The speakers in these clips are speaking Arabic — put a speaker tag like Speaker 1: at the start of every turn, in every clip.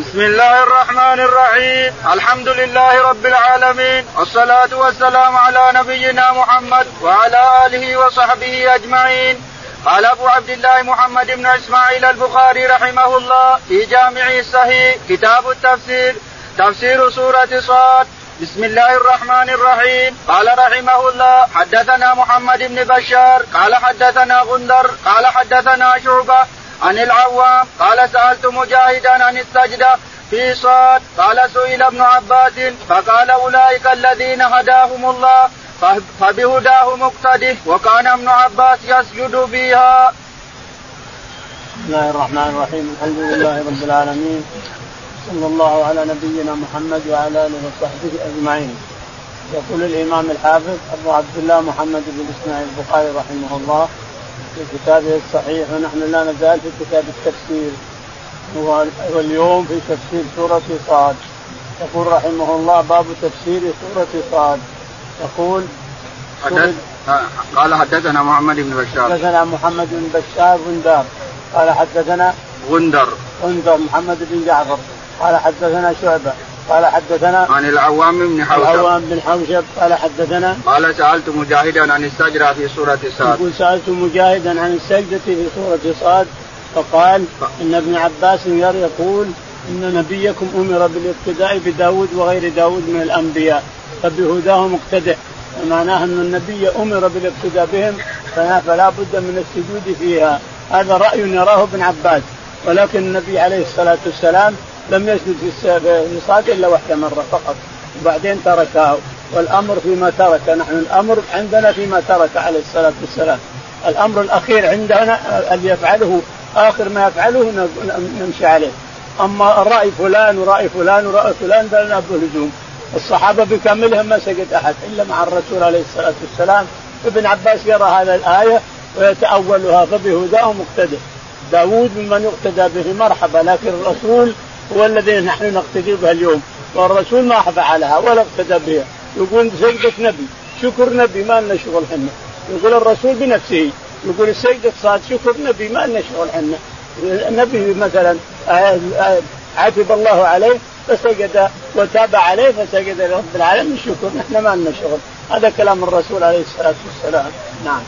Speaker 1: بسم الله الرحمن الرحيم. الحمد لله رب العالمين. والصلاة والسلام على نبينا محمد وعلى آله وصحبه أجمعين. قال أبو عبد الله محمد بن إسماعيل البخاري رحمه الله في جامعه الصحيح كتاب التفسير تفسير سورة صاد. بسم الله الرحمن الرحيم. قال رحمه الله حدثنا محمد بن بشار قال حدثنا غندر قال حدثنا شعبة عن العوام قال سألت مجاهدا عن السجدة في صاد قال سئل ابن عباس فقال أولئك الذين هداهم الله فبهداه مقتده وكان ابن عباس يسجد بها.
Speaker 2: بسم الله الرحمن الرحيم الحمد لله رب العالمين صلى الله على نبينا محمد وعلى آله وصحبه أجمعين. يقول الإمام الحافظ أبو عبد الله محمد بن إسماعيل البخاري رحمه الله في كتابه الصحيح ونحن لا نزال في كتاب التفسير. واليوم في تفسير سورة صاد. يقول رحمه الله باب تفسير سورة صاد. يقول
Speaker 1: حدث قال حدثنا محمد بن بشار.
Speaker 2: حدثنا محمد بن بشار غندار قال حدثنا
Speaker 1: غندر.
Speaker 2: غندر محمد بن جعفر. قال حدثنا شعبة. قال حدثنا
Speaker 1: عن العوام بن حوشب.
Speaker 2: العوام بن حوشب قال حدثنا
Speaker 1: قال سألت مجاهدا عن السجرة في سورة صاد
Speaker 2: يقول سألت مجاهدا عن السجدة في سورة صاد فقال إن ابن عباس يقول إن نبيكم أمر بالاقتداء بداود وغير داود من الأنبياء فبهداه مقتدع معناه إن النبي أمر بالاقتداء بهم فلا بد من السجود فيها. هذا رأي يراه ابن عباس ولكن النبي عليه الصلاة والسلام لم يسجد في الصلاه إلا واحدة مرة فقط. وبعدين تركها والأمر فيما ترك نحن الأمر عندنا فيما ترك عليه الصلاة والسلام. الأمر الأخير عندنا ان يفعله آخر ما يفعله نمشي عليه. أما رأي فلان ورأي فلان ورأي فلان فلنا بلزوم الصحابة بكاملهم ما سجد أحد إلا مع الرسول عليه الصلاة والسلام. ابن عباس يرى هذه الآية ويتأولها فبهداه مقتدى داوود ممن يقتدى به مرحبا لكن الرسول هو الذي نحن نقتدي به اليوم والرسول ما فعلها ولا اقتدى بها. يقول سجدة نبي شكر نبي ما لنا شغل حنا. يقول الرسول بنفسه يقول السجدة صاد شكر نبي ما لنا شغل حنا. النبي مثلا عاتب الله عليه فسجد وتاب عليه فسجد لرب العالمين شكر نحن ما لنا شغل. هذا كلام الرسول عليه الصلاة والسلام. نعم.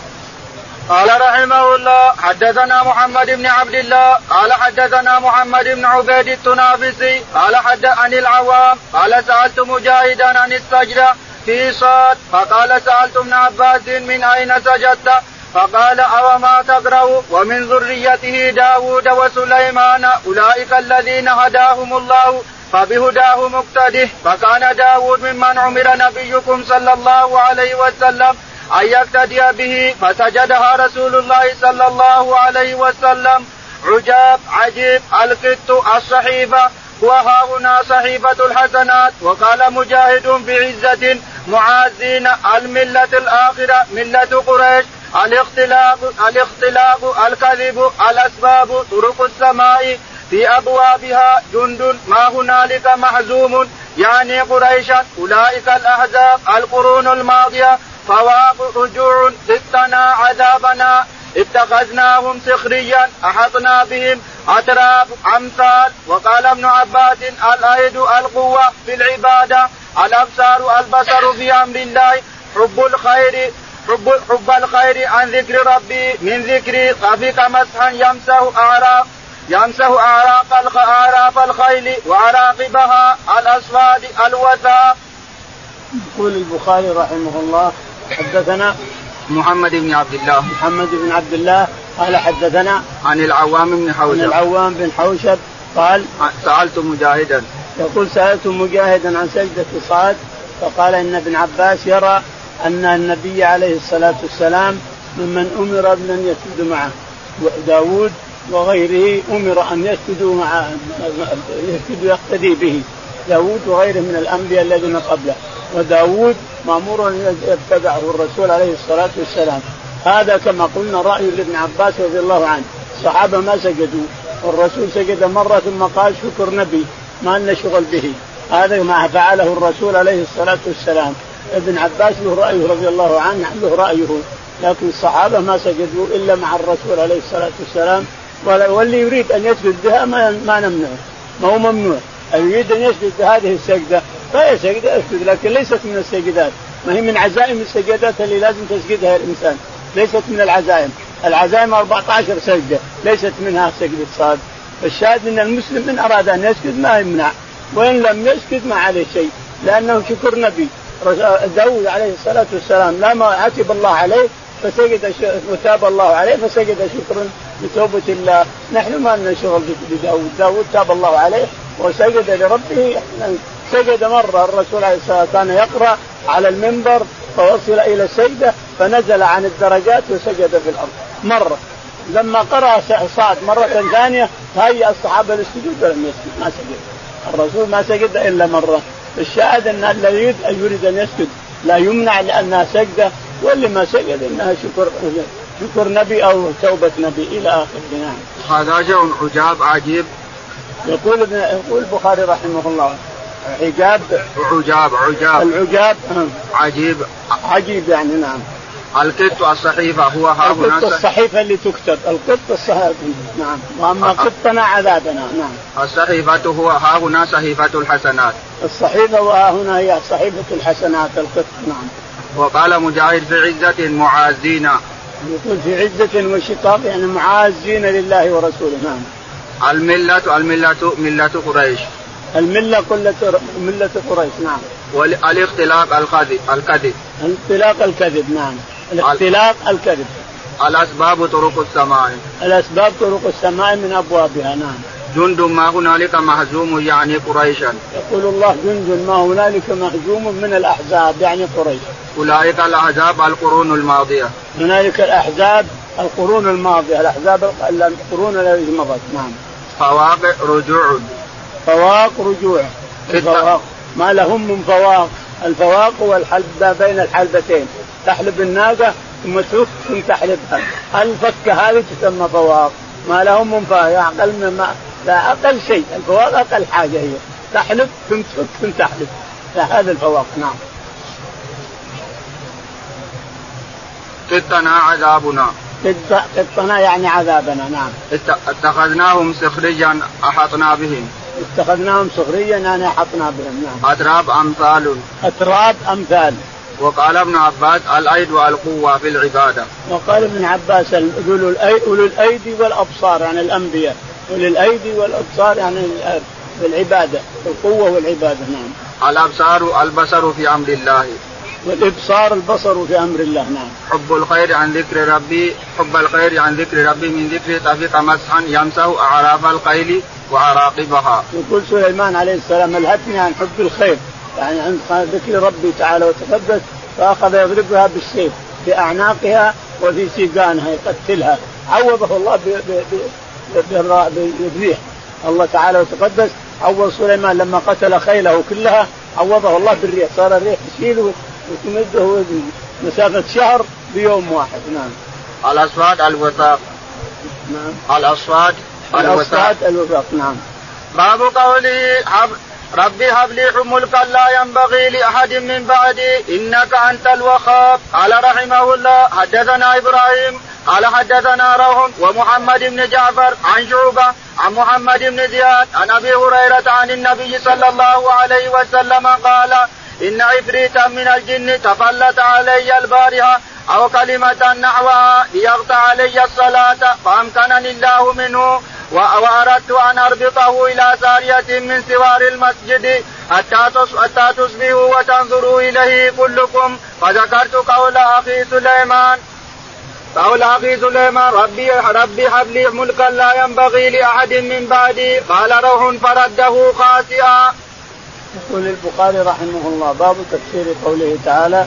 Speaker 1: قال رحمه الله حدثنا محمد بن عبد الله قال حدثنا محمد بن عبيد التنافسي قال حد عن العوام قال سألت مجاهدا عن السجدة في صاد فقال سألت ابن عباس من أين سجدت؟ فقال أو ما تقرأ؟ ومن ذريته داود وسليمان أولئك الذين هداهم الله فبهداه مقتده فكان داود ممن عمر نبيكم صلى الله عليه وسلم أن يقتدي به فسجدها رسول الله صلى الله عليه وسلم. عجاب عجيب القط الصحيفة. وها هنا صحيفة الحسنات. وقال مجاهد بعزة معازين الملة الآخرة ملة قريش. الاختلاق الاختلاق الكذب الأسباب طرق السماء. في أبوابها جند ما هنالك محزوم. يعني قريشا أولئك الأحزاب القرون الماضية. فواق رجوع ستنا عذابنا. اتخذناهم سخريا أحطنا بهم أتراب أمثال. وقال ابن عباس الأيد القوة في العبادة الأبصار البصر في أمر الله. حب الخير حب حب الخير عن ذكر ربي. من ذكري خفق مسحا يمسه أعراق يمسه أعراق اعراف الخيل وعراقبها الاصفاد الوثاق.
Speaker 2: يقول البخاري رحمه الله حدثنا
Speaker 1: محمد بن عبد الله.
Speaker 2: محمد بن عبد الله قال حدثنا
Speaker 1: عن العوام بن حوشب.
Speaker 2: عن العوام بن حوشب قال
Speaker 1: سألت مجاهدا.
Speaker 2: يقول سألت مجاهدا عن سجدة صاد فقال إن ابن عباس يرى أن النبي عليه الصلاة والسلام ممن أمر بأن يسجد معه وداود وغيره أمر أن يسجدوا مع يسجدوا يقتدي به داود وغيره من الأنبياء الذين قبله. وداود مأمور أن يتبعه الرسول عليه الصلاة والسلام. هذا كما قلنا رأي لابن عباس رضي الله عنه. الصحابة ما سجدوا. والرسول سجد مرة ثم قال شكر نبي ما لنا شغل به. هذا ما فعله الرسول عليه الصلاة والسلام. ابن عباس له رأيه رضي الله عنه له رأيه. لكن الصحابة ما سجدوا إلا مع الرسول عليه الصلاة والسلام. واللي يريد أن يسجد بها ما ما نمنعه. ما هو ممنوع. يريد أن يسجد بهذه السجدة. فهي سجده يسجد لكن ليست من السجدات. ما هي من عزائم السجدات اللي لازم تسجدها الإنسان. ليست من العزائم. العزائم 14 سجدة. ليست منها سجده صاد فالشاهد أن المسلم إن أراد أن يسجد ما يمنع. وإن لم يسجد ما عليه شيء. لأنه شكر نبي. داود عليه الصلاة والسلام لما عتب الله عليه فسجد وتاب الله عليه فسجد شكرا لتوبة الله. نحن ما لنا شغل بداود. داود تاب الله عليه وسجد لربه سجد مرة الرسول عليه الصلاة والسلام كان يقرأ على المنبر فوصل إلى السجدة فنزل عن الدرجات وسجد في الأرض. مرة. لما قرأ صعد مرة ثانية هيأ الصحابة للسجود ولم يسجد ما سجد. الرسول ما سجد إلا مرة. الشاهد أن الذي يريد أن يسجد. لا يمنع لأنها سجدة واللي ما سجد إنها شكر شكر نبي أو توبة نبي إلى آخره نعم.
Speaker 1: هذا جو عجاب عجيب.
Speaker 2: يقول ابن يقول البخاري رحمه الله عجاب.
Speaker 1: عجاب عجاب.
Speaker 2: العجاب
Speaker 1: عجيب.
Speaker 2: عجيب يعني نعم.
Speaker 1: القط الصحيفة هو ها هنا
Speaker 2: القط الصحيفة اللي تكتب. القط الصحيفة. نعم. وأما قطنا عذابنا. نعم.
Speaker 1: الصحيفة هو ها هنا صحيفة الحسنات.
Speaker 2: الصحيفة وها هنا هي صحيفة الحسنات القط. نعم.
Speaker 1: وقال مجاهد في عزة معازين
Speaker 2: يقول في عزة وشقاق يعني معازين لله ورسوله. نعم.
Speaker 1: الملة الملة ملة قريش.
Speaker 2: الملة كلة ملة قريش نعم.
Speaker 1: والاختلاق الكذب الكذب.
Speaker 2: الاختلاق الكذب نعم. الاختلاق الكذب.
Speaker 1: الأسباب طرق السماء
Speaker 2: الأسباب طرق السماء من أبوابها نعم.
Speaker 1: جند ما هنالك مهزوم يعني قريشا.
Speaker 2: يقول الله جند ما هنالك مهزوم من الأحزاب يعني قريش.
Speaker 1: أولئك الأحزاب القرون الماضية.
Speaker 2: هنالك الأحزاب القرون الماضية الأحزاب القرون التي مضت نعم.
Speaker 1: فواقع رجوع.
Speaker 2: فواق رجوع الفواق. ما لهم من فواق. الفواق هو الحلب بين الحلبتين. تحلب الناقة ثم تفك ثم تحلبها. الفكة هذه تسمى فواق. ما لهم من فواق أقل من ما لا أقل شيء. الفواق أقل حاجة هي. تحلب ثم تفك ثم تحلب. هذا الفواق. نعم.
Speaker 1: قطنا عذابنا.
Speaker 2: قطنا يعني عذابنا. نعم.
Speaker 1: اتخذناهم سخريا احطنا بهم.
Speaker 2: اتخذناهم سخريا يعني احطنا بهم نعم.
Speaker 1: أتراب امثال
Speaker 2: أتراب امثال
Speaker 1: وقال ابن عباس الأيد والقوة في العبادة.
Speaker 2: وقال ابن عباس أولو الأيدي والأبصار يعني الأنبياء. اولي الأيدي والأبصار يعني في العبادة القوة والعبادة نعم.
Speaker 1: الأبصار البصر في أمر الله.
Speaker 2: والإبصار البصر في أمر الله نعم.
Speaker 1: حب الخير عن ذكر ربي حب الخير عن ذكر ربي من ذكر طفق مسحا يمسه أعراف الخيل. وعراقبها.
Speaker 2: يقول سليمان عليه السلام الهتني عن حب الخير. يعني عن ذكر ربي تعالى وتقدس فأخذ يضربها بالسيف في أعناقها وفي سيقانها يقتلها. عوضه الله بالريح. الله تعالى وتقدس. عوض سليمان لما قتل خيله كلها عوضه الله بالريح. صار الريح تشيله وتمده مسافة شهر بيوم واحد. نعم.
Speaker 1: الأصوات الوثاق.
Speaker 2: نعم.
Speaker 1: الأصوات.
Speaker 2: الأصوات الوثاق نعم.
Speaker 1: باب قوله ربي هب لي ملكا لا ينبغي لأحد من بعدي. إنك أنت الوخاب قال رحمه الله حدثنا إبراهيم. قال حدثنا روح ومحمد بن جعفر عن شعبة عن محمد بن زياد عن أبي هريرة عن النبي صلى الله عليه وسلم قال إن عفريتا من الجن تفلت علي البارحة أو كلمة نحوها ليقطع علي الصلاة فأمكنني الله منه. وأردت أن أربطه إلى سارية من سوار المسجد حتى تصبحوا وتنظروا إليه كلكم. فذكرت قول أخي سليمان قول أخي سليمان ربي ربي هب لي ملكا لا ينبغي لأحد من بعدي. قال روح فرده خاسئا.
Speaker 2: يقول البخاري رحمه الله باب تفسير قوله تعالى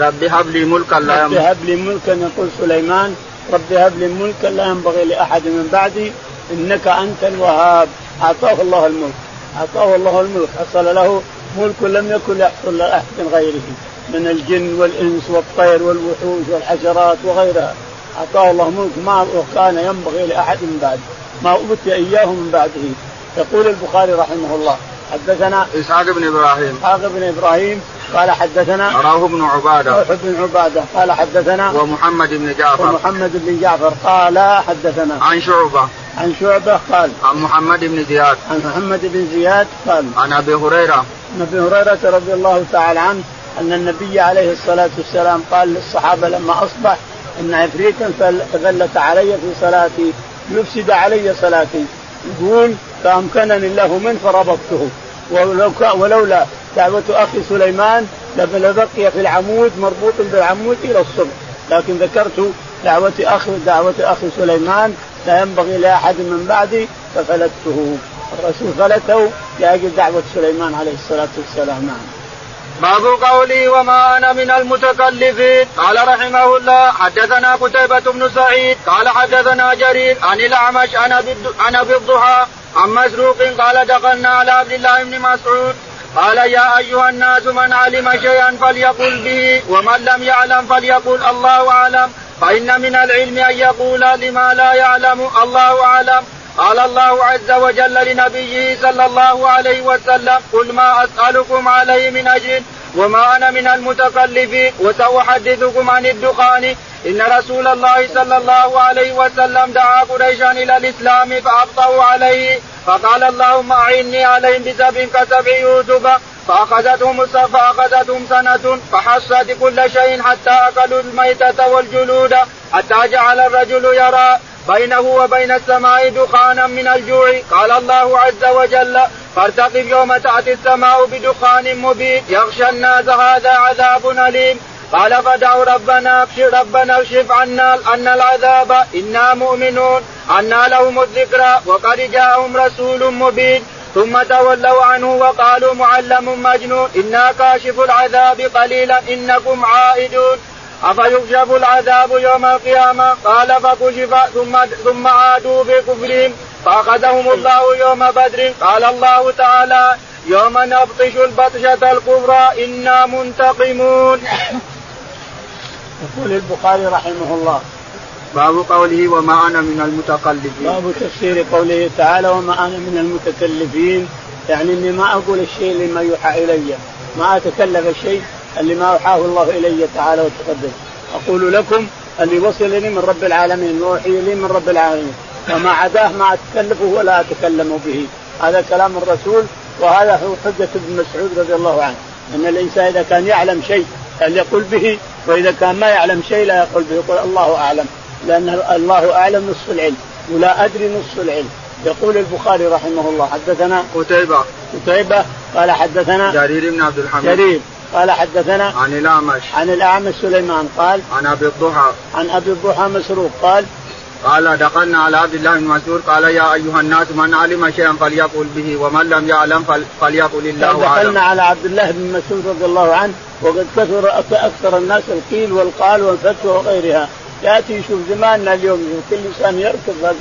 Speaker 1: رب هب لي ملكا لا
Speaker 2: رب هب لي ملكا. يقول سليمان رب هب لي ملكا لا ينبغي لأحد من بعدي. إنك أنت الوهاب. أعطاه الله الملك. أعطاه الله الملك. حصل له ملك لم يكن يحصل لاحد غيره من الجن والإنس والطير والوحوش والحشرات وغيرها. أعطاه الله ملك ما كان ينبغي لأحد من بعده ما أوتي إياه من بعده. يقول البخاري رحمه الله حدثنا
Speaker 1: إسحاق بن إبراهيم.
Speaker 2: إسحاق بن إبراهيم قال حدثنا
Speaker 1: رواه ابن عبادة.
Speaker 2: روح بن عبادة. قال حدثنا
Speaker 1: ومحمد بن جعفر.
Speaker 2: ومحمد بن جعفر. قال حدثنا
Speaker 1: عن شعبة.
Speaker 2: عن شعبة قال
Speaker 1: عن محمد بن زياد.
Speaker 2: عن محمد بن زياد قال
Speaker 1: عن أبي هريرة.
Speaker 2: عن أبي هريرة رضي الله تعالى عنه أن النبي عليه الصلاة والسلام قال للصحابة لما أصبح إن عفريتا تفلت علي في صلاتي يفسد علي صلاتي. يقول فأمكنني الله منه فربطته. ولو ولولا دعوة أخي سليمان لبقي في العمود مربوط بالعمود إلى الصبح. لكن ذكرت دعوة أخي دعوة أخي سليمان لا ينبغي لأحد من بعدي ففلته. الرسول فلته لأجل دعوة سليمان عليه الصلاة والسلام. نعم.
Speaker 1: باب قولي وما أنا من المتكلفين. قال رحمه الله حدثنا قتيبة بن سعيد قال حدثنا جرير عن الأعمش عن أبي الضحى عن مسروق قال دخلنا على عبد الله بن مسعود. قال يا أيها الناس من علم شيئا فليقل به ومن لم يعلم فليقل الله أعلم. فإن من العلم أن يقول لما لا يعلم الله أعلم. قال الله عز وجل لنبيه صلى الله عليه وسلم قل ما أسألكم عليه من أجر وما أنا من المتكلفين وسأحدثكم عن الدخان. إن رسول الله صلى الله عليه وسلم دعا قريشا إلى الإسلام فأبطأوا عليه. فقال اللهم أعني عليهم بسبع كسبع يوسف. فأخذتهم فأخذتهم سنة فحصت كل شيء حتى أكلوا الميتة والجلود حتى جعل الرجل يرى. بينه وبين السماء دخانا من الجوع. قال الله عز وجل فارتقب يوم تأتي السماء بدخان مبين. يغشى الناس هذا عذاب أليم. قال فدعوا ربنا ابشر ربنا اكشف عنا ان العذاب. إنا مؤمنون. أنا لهم الذكرى. وقد جاءهم رسول مبين. ثم تولوا عنه وقالوا معلم مجنون. إنا كاشف العذاب قليلا. إنكم عائدون. أفيكشف العذاب يوم القيامة؟ قال فكشف ثم ثم عادوا بكفرهم فأخذهم الله يوم بدر. قال الله تعالى يوم نبطش البطشة الكبرى إنا منتقمون.
Speaker 2: يقول البخاري رحمه الله.
Speaker 1: باب قوله وما أنا من المتكلفين
Speaker 2: باب تفسير قوله تعالى وما أنا من المتكلفين. يعني إني ما أقول الشيء لما يوحى إلي. ما أتكلف الشيء. اللي ما أوحاه الله إلي تعالى وتقدم. أقول لكم اللي وصلني من رب العالمين وحي لي من رب العالمين. وما عداه ما أتكلفه ولا أتكلم به. هذا كلام الرسول وهذا هو حجة ابن مسعود رضي الله عنه. إن الإنسان إذا كان يعلم شيء فليقل به وإذا كان ما يعلم شيء لا يقول به. يقول الله أعلم لأن الله أعلم نصف العلم ولا أدري نصف العلم. يقول البخاري رحمه الله حدثنا
Speaker 1: قتيبة.
Speaker 2: قتيبة قال حدثنا
Speaker 1: جرير بن عبد الحميد.
Speaker 2: جرير. قال حدثنا
Speaker 1: عن الأعمش.
Speaker 2: عن الأعمش سليمان قال
Speaker 1: عن أبي الضحى.
Speaker 2: عن أبي الضحى مسروق قال
Speaker 1: قال دخلنا على عبد الله بن مسعود قال يا أيها الناس من علم شيئا فليقل به ومن لم يعلم فليقل الله أعلم.
Speaker 2: دخلنا على عبد الله بن مسعود رضي الله عنه وقد كثر أكثر الناس القيل والقال والفتوى وغيرها. يأتي يشوف زماننا اليوم كل إنسان يركض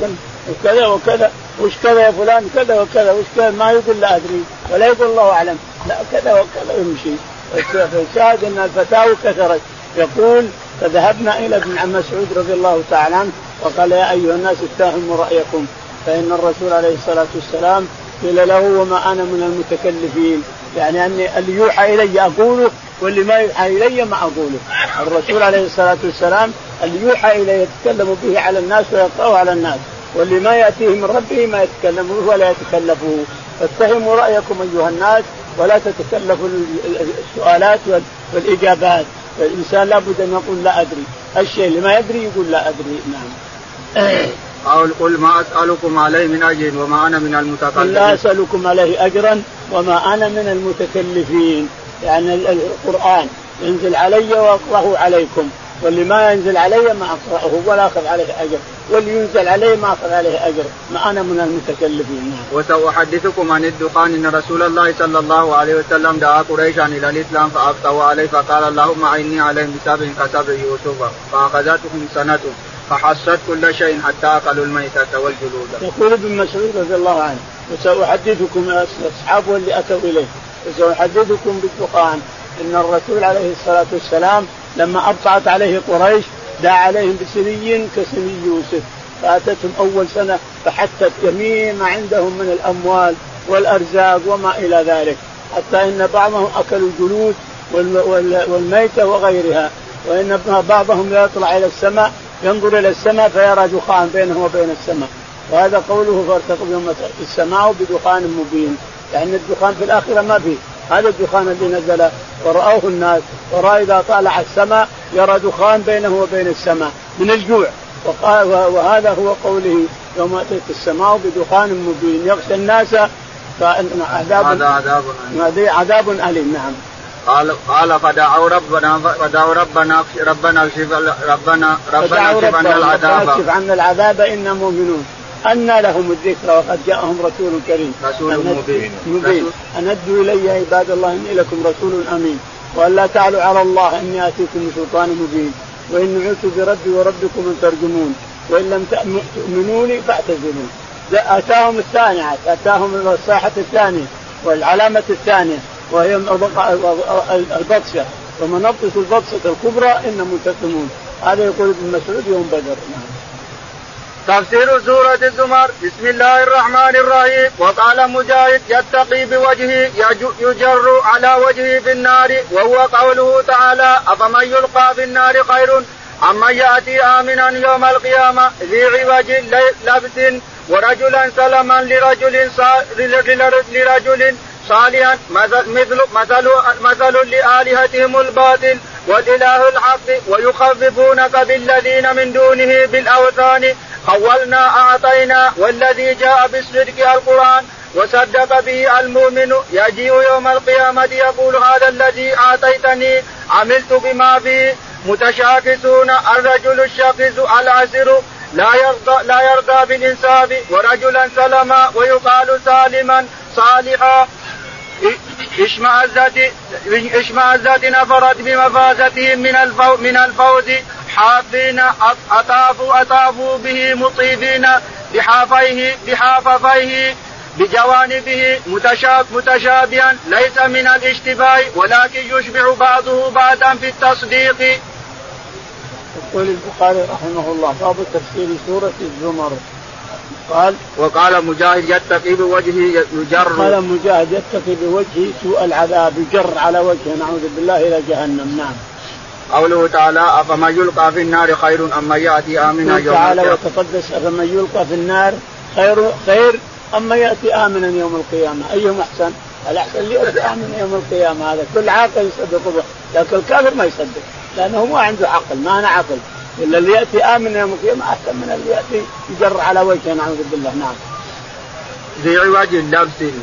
Speaker 2: وكذا وكذا وش كذا يا فلان؟ كذا وكذا وش كذا؟ ما يقول لا أدري ولا يقول الله أعلم لا كذا وكذا يمشي. فشاهد أن الفتاوى كثرت. يقول فذهبنا إلى ابن عم مسعود رضي الله تعالى عنه وقال يا أيها الناس اتهموا رأيكم. فإن الرسول عليه الصلاة والسلام قيل له وما أنا من المتكلفين؟ يعني أني اللي يوحى إلي أقوله واللي ما يوحى إلي ما أقوله. الرسول عليه الصلاة والسلام اللي يوحى اليه يتكلم به على الناس ويقرأه على الناس واللي ما يأتيه من ربه ما يتكلم ولا يتكلفه. فاتهموا رأيكم أيها الناس ولا تتكلفوا السؤالات والإجابات. الإنسان لابد أن يقول لا أدري. الشيء اللي ما يدري يقول لا أدري. نعم.
Speaker 1: قال قل ما أسألكم عليه من أجر وما أنا من المتكلفين.
Speaker 2: لا أسألكم عليه أجرا وما أنا من المتكلفين. يعني القرآن ينزل علي واقراه عليكم. واللي ما ينزل علي ما أقرأه ولا أخذ عليه أجر. واللي ينزل عليه ما أخذ عليه أجر. ما أنا من المتكلفين.
Speaker 1: وسأحدثكم عن الدخان إن رسول الله صلى الله عليه وسلم دعا قريشا إلى الإسلام فابطوا عليه فقال اللهم اعني عليهم بسبع كسبع يوسف فأخذتهم سنه فحصت كل شيء حتى أكلوا الميتة والجلود.
Speaker 2: يقول ابن مسعود رضي الله عنه وسأحدثكم أصحابه اللي أتوا إليه وسأحدثكم بالدخان إن الرسول عليه الصلاة والسلام لما ابطعت عليه قريش دعا عليهم بسني كسني يوسف. فأتتهم أول سنة فحتت جميع ما عندهم من الأموال والأرزاق وما إلى ذلك. حتى إن بعضهم أكلوا جلود والميتة وغيرها. وإن بعضهم يطلع إلى السماء ينظر إلى السماء فيرى دخان بينه وبين السماء. وهذا قوله فارتقب يوم السماء بدخان مبين. يعني الدخان في الآخرة ما فيه. هذا الدخان الذي نزل ورآه الناس ورأى إذا طالع السماء يرى دخان بينه وبين السماء من الجوع. وقال وهذا هو قوله يوم أتيت السماء بدخان مبين. يغشى الناس
Speaker 1: عذاب هذا عذاب
Speaker 2: أليم. عذاب أليم نعم.
Speaker 1: قال قال فدعوا ربنا فدعوا ربنا ربنا اكشف ربنا ربنا اكشف عنا العذاب.
Speaker 2: اكشف عنا العذاب إنا مؤمنون. أن لهم الذكر وقد جاءهم رسول كريم.
Speaker 1: رسول مبين.
Speaker 2: مبين أن أدوا إلي عباد الله إني لكم رسول أمين. وأن لا تعلوا على الله إني آتيكم بسلطان مبين. وإن عدت بربي وربكم أن ترجمون. وإن لم تؤمنوني فاعتزلون. أتاهم الثانية أتاهم الصاحة الثانية والعلامة الثانية وهي البطشة ومن نبطش البطشة الكبرى إن منتقمون هذا يقول ابن مسعود يوم بدر. نعم.
Speaker 1: تفسير سورة الزمر. بسم الله الرحمن الرحيم. وقال مجاهد يتقي بوجهه يجر على وجهه في النار. وهو قوله تعالى أفمن يلقى في النار خير أمن يأتي آمنا يوم القيامة ذي عوج لبس ورجلا سلما لرجل لرجل صالحا. مثل مثل مثل لآلهتهم الباطل. والإله الحق ويخففونك بالذين من دونه بالأوثان. خولنا أعطينا والذي جاء بالصدق القرآن وصدق به المؤمن. يجيء يوم القيامة يقول هذا الذي أعطيتني عملت بما فيه. متشاكسون الرجل الشاكس العسر لا يرضى لا يرضى بالإنصاف. ورجلا سلما ويقال سالما صالحا. اشمأزت اشمأزت نفرت بمفازتهم من الفوز من الفوز. حافين أطافوا أطافوا به مطيبين بحافيه بحاففيه بجوانبه متشاب متشابها. ليس من الاشتباه ولكن يشبع بعضه بعضا في التصديق.
Speaker 2: يقول البخاري رحمه الله باب تفسير سورة الزمر. قال
Speaker 1: وقال مجاهد يتقي بوجهه يجر.
Speaker 2: قال مجاهد يتقي بوجهه سوء العذاب يجر على وجهه. نعوذ بالله إلى جهنم. نعم.
Speaker 1: قوله تعالى أفمن يلقى في النار خير أم من يأتي آمنا
Speaker 2: يوم تعالى وتقدس أفمن يلقى في النار خير خير أم من يأتي آمنا يوم القيامة؟ أيهم أحسن؟ الأحسن اللي يأتي آمنا يوم القيامة؟ هذا كل عاقل يصدق به لكن الكافر ما يصدق لأنه ما عنده عقل ما أنا عقل. إلا اللي يأتي آمنا يوم القيامة أحسن من اللي يأتي يجر على وجهه نعوذ بالله نعم.
Speaker 1: ذي عوج لبس.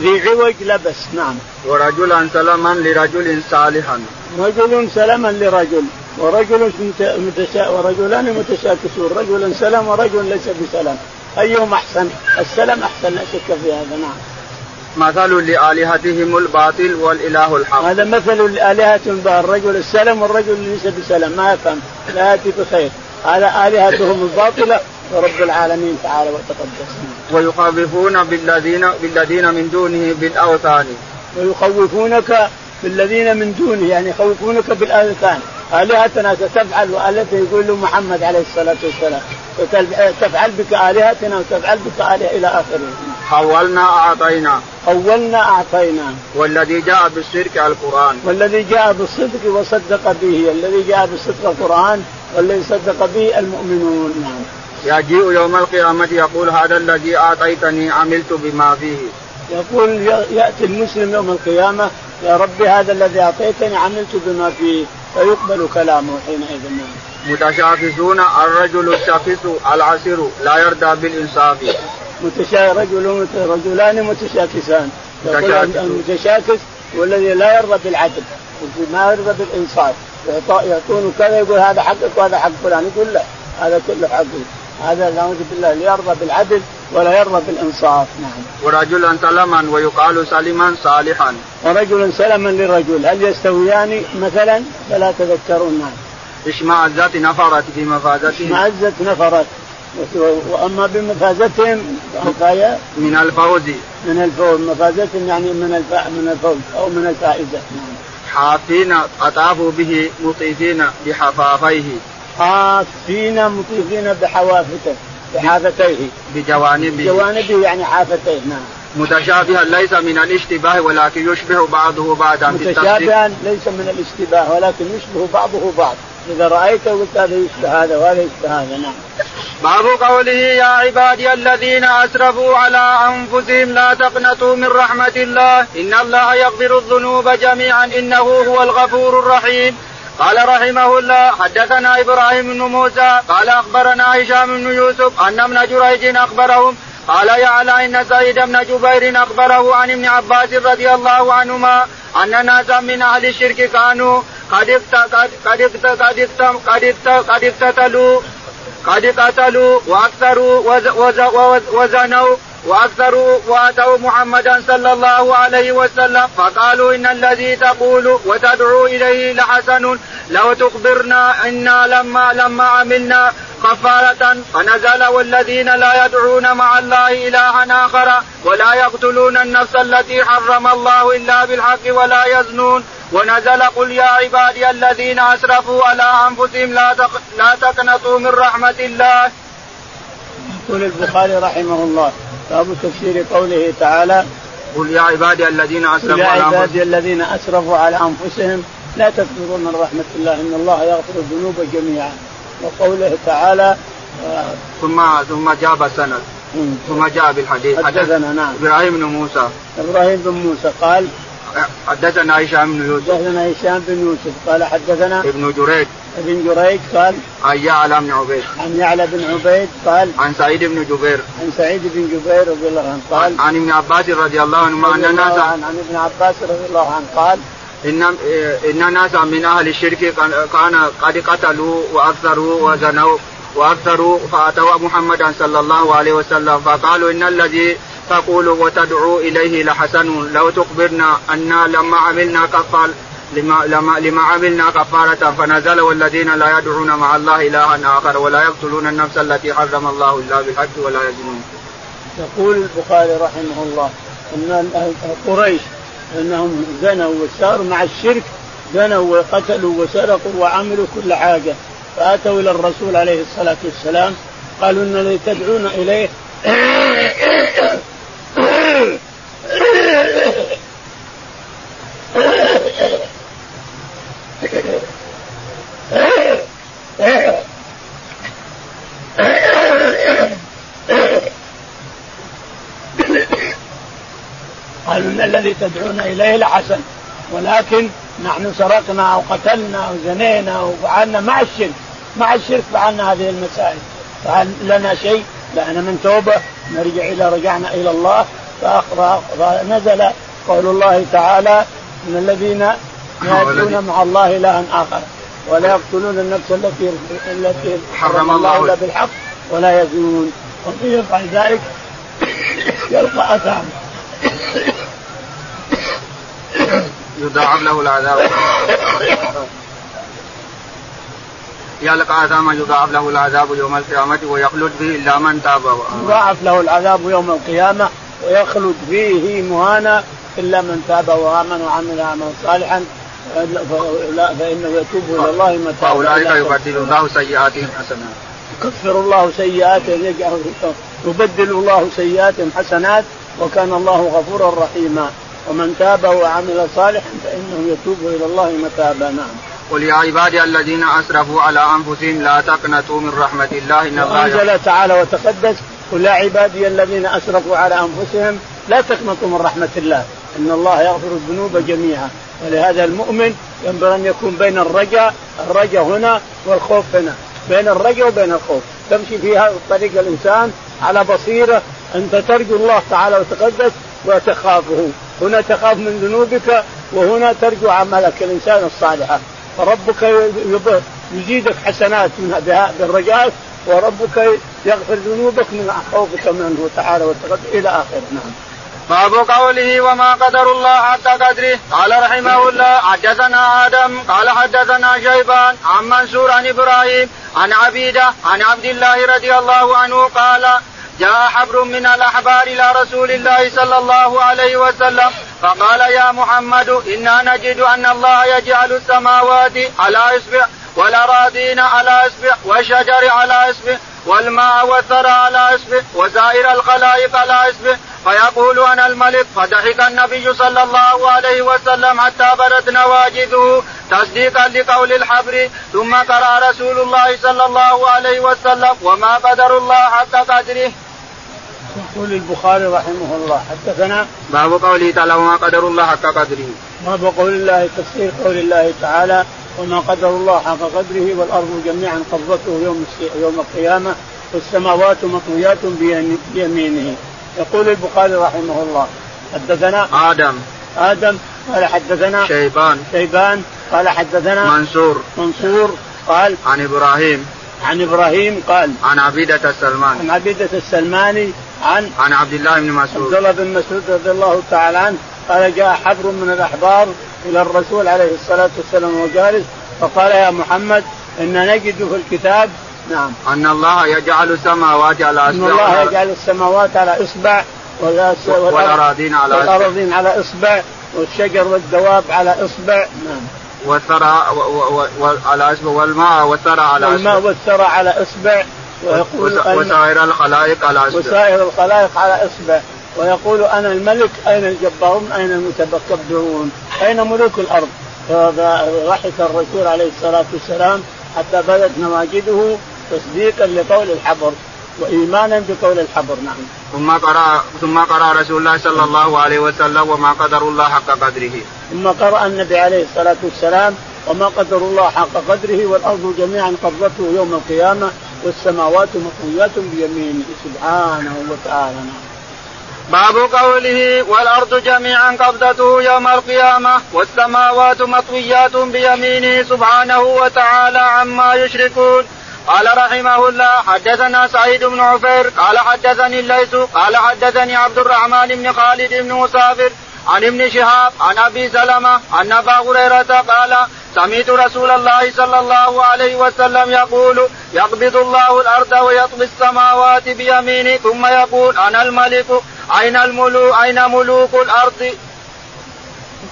Speaker 2: ذي عوج لبس نعم.
Speaker 1: ورجلا سلما لرجل صالحا
Speaker 2: رجل سلما لرجل ورجل متشا ورجلان متشاكسون رجل سلم ورجل ليس بسلم أيهم أحسن؟ السلم أحسن لا شك في هذا نعم.
Speaker 1: مثل لآلهتهم الباطل والإله الحق.
Speaker 2: هذا مثل لآلهتهم الرجل السلم والرجل ليس بسلم ما يفهم لا يأتي بخير. هذا آلهتهم الباطلة ورب العالمين تعالى وتقدس.
Speaker 1: ويخوفون بالذين بالذين من دونه بالأوثان.
Speaker 2: ويخوفونك بالذين من دونه يعني يخوفونك بالأوثان. آلهتنا ستفعل والتي يقول له محمد عليه الصلاة والسلام تفعل بك آلهتنا وتفعل بك آلهة إلى آخره.
Speaker 1: حولنا أعطينا.
Speaker 2: حولنا أعطينا.
Speaker 1: والذي جاء بالصدق القرآن.
Speaker 2: والذي جاء بالصدق وصدق به، الذي جاء بالصدق القرآن والذي صدق به المؤمنون نعم.
Speaker 1: يجيء يوم القيامة يقول هذا الذي أعطيتني عملت بما فيه
Speaker 2: يقول يأتي المسلم يوم القيامة يا ربي هذا الذي أعطيتني عملت بما فيه فيقبل كلامه حينئذ
Speaker 1: متشاكسون الرجل الشاكس العسر لا يرضى بالإنصاف.
Speaker 2: متشا رجل رجلان متشاكسان المتشاكس والذي لا يرضى بالعدل ما يرضى بالإنصاف. يعطونه كذا يقول هذا حقك وهذا حق فلان. يقول لا هذا كله حقي هذا نعوذ بالله يرضى بالعدل ولا يرضى بالإنصاف. نعم.
Speaker 1: ورجلا سلما ويقال سلما صالحا.
Speaker 2: ورجل سلما لرجل هل يستويان مثلا؟ فلا تذكرون نعم.
Speaker 1: اشمعزت نفرت بمفازتهم.
Speaker 2: اشمعزت نفرت وأما بمفازتهم
Speaker 1: من الفوز.
Speaker 2: من الفوز. مفازتهم يعني من. من الفوز أو من الفائزة.
Speaker 1: حافين أطافوا به مطيفين بحفافيه.
Speaker 2: حافين مطيفين بحوافته بحافتيه.
Speaker 1: بجوانبه.
Speaker 2: بجوانبه يعني حافتيه نعم.
Speaker 1: متشابها ليس من الاشتباه ولكن يشبه بعضه بعضا
Speaker 2: متشابها ليس من الاشتباه ولكن يشبه بعضه بعض. إذا رأيته قلت هذا يشبه هذا وهذا يشبه هذا نعم.
Speaker 1: باب قوله يا عبادي الذين أسرفوا على أنفسهم لا تقنطوا من رحمة الله. إن الله يغفر الذنوب جميعا إنه هو الغفور الرحيم. قال رحمه الله حدثنا إبراهيم بن موسى قال أخبرنا هشام بن يوسف أن ابن جريج أخبرهم قال يعلى إن سعيد بن جبير أخبره عن ابن عباس رضي الله عنهما أن ناسا من أهل الشرك كانوا قد قد قد اقتتلوا قد قتلوا وأكثروا وزنوا وأكثروا وأتوا محمدا صلى الله عليه وسلم فقالوا إن الذي تقول وتدعو إليه لحسن لو تخبرنا إنا لما لما عملنا كفارة فنزل والذين لا يدعون مع الله إلها آخر ولا يقتلون النفس التي حرم الله إلا بالحق ولا يزنون ونزل قل يا عبادي الذين أسرفوا على أنفسهم لا لا تقنطوا من رحمة الله.
Speaker 2: يقول البخاري رحمه الله باب تفسير قوله تعالى
Speaker 1: قل يا عبادي الذين أسرفوا
Speaker 2: يا عبادي الذين أسرفوا على أنفسهم لا تكفروا من رحمة الله إن الله يغفر الذنوب جميعا وقوله تعالى
Speaker 1: ثم ثم جاب السند ثم جاء بالحديث.
Speaker 2: حدثنا نعم.
Speaker 1: إبراهيم بن موسى.
Speaker 2: إبراهيم بن موسى قال
Speaker 1: حدثنا هشام بن يوسف.
Speaker 2: حدثنا هشام بن يوسف قال حدثنا
Speaker 1: ابن جريج.
Speaker 2: ابن جريج قال
Speaker 1: عن يعلى بن عبيد.
Speaker 2: عن يعلى بن عبيد قال
Speaker 1: عن سعيد بن جبير.
Speaker 2: عن سعيد بن جبير رضي الله عنه قال
Speaker 1: عن ابن عباس رضي الله عنهما ان
Speaker 2: عن ابن عباس رضي الله عنه قال
Speaker 1: ان ان ناسا من أهل الشرك كان قد قتلوا وأكثروا وزنوا وأكثروا فأتوا محمدا صلى الله عليه وسلم فقالوا إن الذي تقول وتدعو إليه لحسن لو تخبرنا أنا لما عملنا كفار لما لما لما عملنا كفارة فنزل والذين لا يدعون مع الله إلها آخر ولا يقتلون النفس التي حرم الله إلا بالحق ولا يزنون.
Speaker 2: يقول البخاري رحمه الله أن قريش أنهم زنوا وساروا مع الشرك زنوا وقتلوا وسرقوا وعملوا كل حاجة فأتوا إلى الرسول عليه الصلاة والسلام قالوا إن الذي تدعون إليه قالوا ان الذي تدعون إليه لحسن ولكن نحن سرقنا أو قتلنا أو زنينا وفعلنا مع الشرك مع الشرك فعلنا هذه المسائل. فهل لنا شيء؟ لنا من توبة. نرجع إلى رجعنا إلى الله. فنزل قول الله تعالى إن الذين يدعون مع الله إلها آخر ولا يقتلون النفس التي التي حرم الله إلا بالحق ولا يزنون. ومن يفعل ذلك يلقى أثاما.
Speaker 1: يضاعف له العذاب. يلقى آثاما يضاعف له العذاب يوم القيامة ويخلد به إلا من تاب.
Speaker 2: يضاعف له العذاب يوم القيامة ويخلد فيه مهانا إلا من تاب وآمن وعمل عملا صالحا. فإنه يتوب إلى الله متى
Speaker 1: فأولئك يبدل الله سيئاتهم حسنات.
Speaker 2: يكفر الله سيئاتهم يجعل يبدل الله سيئاتهم حسنات. وكان الله غفورا رحيما. ومن تاب وعمل صالحا فإنه يتوب إلى الله متابا. نعم.
Speaker 1: قل يا عبادي الذين أسرفوا على أنفسهم لا تقنطوا من رحمة الله إن الله
Speaker 2: انزل تعالى وتقدس قل يا عبادي الذين أسرفوا على أنفسهم لا تقنطوا من رحمة الله إن الله يغفر الذنوب جميعا. ولهذا المؤمن ينبغي أن يكون بين الرجاء الرجاء هنا والخوف هنا. بين الرجاء وبين الخوف. تمشي في هذا الطريق الإنسان على بصيرة أنت ترجو الله تعالى وتقدس وتخافه. هنا تخاف من ذنوبك وهنا ترجو عملك الإنسان الصالحه فربك يزيدك حسنات من بالرجاء وربك يغفر ذنوبك من خوفك منه تعالى وتقدس إلى آخره. نعم.
Speaker 1: باب قوله وما قدر الله حتى قدره. قال رحمه الله حدثنا آدم قال حدثنا شيبان عن منصور عن إبراهيم عن عبيدة عن عبد الله رضي الله عنه قال جاء حبر من الأحبار إلى رسول الله صلى الله عليه وسلم. فقال يا محمد إنا نجد أن الله يجعل السماوات على إصبع والأراضين على إصبع والشجر على إصبع والماء والثرى على إصبع وسائر الخلائق على إصبع. فيقول أنا الملك فضحك النبي صلى الله عليه وسلم حتى بدت نواجذه تصديقا لقول الحبر. ثم قرأ رسول الله صلى الله عليه وسلم وما قدر الله حق قدره.
Speaker 2: يقول البخاري رحمه الله حدثنا
Speaker 1: باب قوله تعالى وما قدر الله حق قدره.
Speaker 2: باب قول الله تفسير قول الله تعالى وما قدر الله حق قدره والأرض جميعا قبضته يوم يوم القيامة والسماوات مطويات بيمينه. يقول البخاري رحمه الله حدثنا
Speaker 1: آدم.
Speaker 2: آدم قال حدثنا
Speaker 1: شيبان.
Speaker 2: شيبان قال حدثنا
Speaker 1: منصور.
Speaker 2: منصور قال
Speaker 1: عن إبراهيم.
Speaker 2: عن إبراهيم قال
Speaker 1: عن عبيدة السلمان
Speaker 2: عن عبيدة السلماني عن
Speaker 1: عن عبد الله بن مسعود.
Speaker 2: عبد الله بن مسعود رضي الله تعالى عنه قال جاء حبر من الأحبار إلى الرسول عليه الصلاة والسلام وجالس فقال يا محمد إن نجد في الكتاب نعم.
Speaker 1: أن الله يجعل السماوات على
Speaker 2: أصبع ان الله يجعل السماوات على أصبع
Speaker 1: والأراضين على أصبع.
Speaker 2: والأراضين على أصبع والشجر والدواب على أصبع نعم.
Speaker 1: والثرى على أصبع والماء والثرى على أصبع.
Speaker 2: والماء والثرى على أصبع.
Speaker 1: ويقول وسائر الخلائق على إصبع.
Speaker 2: وسائر الخلائق على إصبع. ويقول أنا الملك أين الجبارون؟ أين المتكبرون؟ أين ملوك الأرض؟ فضحك الرسول عليه الصلاة والسلام حتى بدت نواجده تصديقا لقول الحبر وايمانا بقول الحبر نعم.
Speaker 1: ثم قرا ثم قرأ رسول الله صلى الله عليه وسلم وما قدر الله حق قدره.
Speaker 2: ثم قرأ النبي عليه الصلاة والسلام وما قدر الله حق قدره والأرض جميعا قبضته يوم القيامة والسماوات مطويات بيمينه سبحانه وتعالى.
Speaker 1: باب قوله والأرض جميعا قبضته يوم القيامة والسماوات مطويات بيمينه سبحانه وتعالى عما يشركون قال رحمه الله حدثنا سعيد بن عفير قال حدثني الليث قال حدثني عبد الرحمن بن خالد بن مسافر عن ابن شهاب عن أبي سلمة ان أبا هريرة قال سمعت رسول الله صلى الله عليه وسلم يقول يقبض الله الأرض ويطوي السماوات بيمينه ثم يقول أنا الملك أين الملوك أين ملوك الأرض؟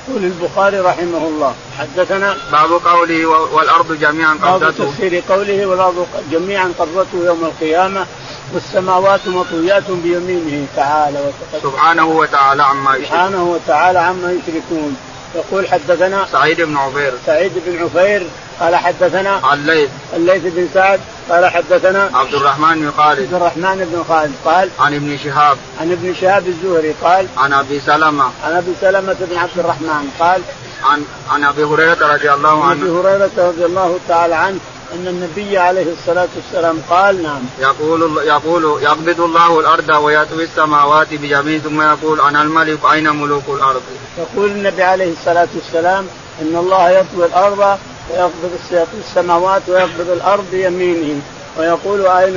Speaker 2: يقول البخاري رحمه الله. حدثنا
Speaker 1: باب قوله والأرض جميعا قبضته.
Speaker 2: باب تفسير قوله والأرض جميعا قبضته يوم القيامة والسماوات مطويات بيمينه تعالى
Speaker 1: وتقدم. سبحانه وتعالى عما يشركون.
Speaker 2: سبحانه وتعالى عما يشركون. يقول حدثنا
Speaker 1: سعيد بن عفير.
Speaker 2: سعيد بن عفير قال حدثنا
Speaker 1: الليث.
Speaker 2: الليث بن سعد قال حدثنا
Speaker 1: عبد الرحمن بن خالد.
Speaker 2: عبد الرحمن بن خالد قال
Speaker 1: عن ابن شهاب.
Speaker 2: عن ابن شهاب الزهري قال
Speaker 1: عن أبي سلمة.
Speaker 2: عن أبي سلمة بن عبد الرحمن قال
Speaker 1: عن عن أبي هريرة رضي الله عنه
Speaker 2: عن أبي هريرة رضي الله تعالى عنه أن النبي عليه الصلاة والسلام قال نعم.
Speaker 1: يقول يقول يقبض الله الأرض ويطوي السماوات بجميع ثم يقول أنا الملك أين ملوك الأرض؟
Speaker 2: يقول النبي عليه الصلاة والسلام إن الله يطوي الأرض ويقبض السماوات ويقبض الأرض بيمينه. ويقول اين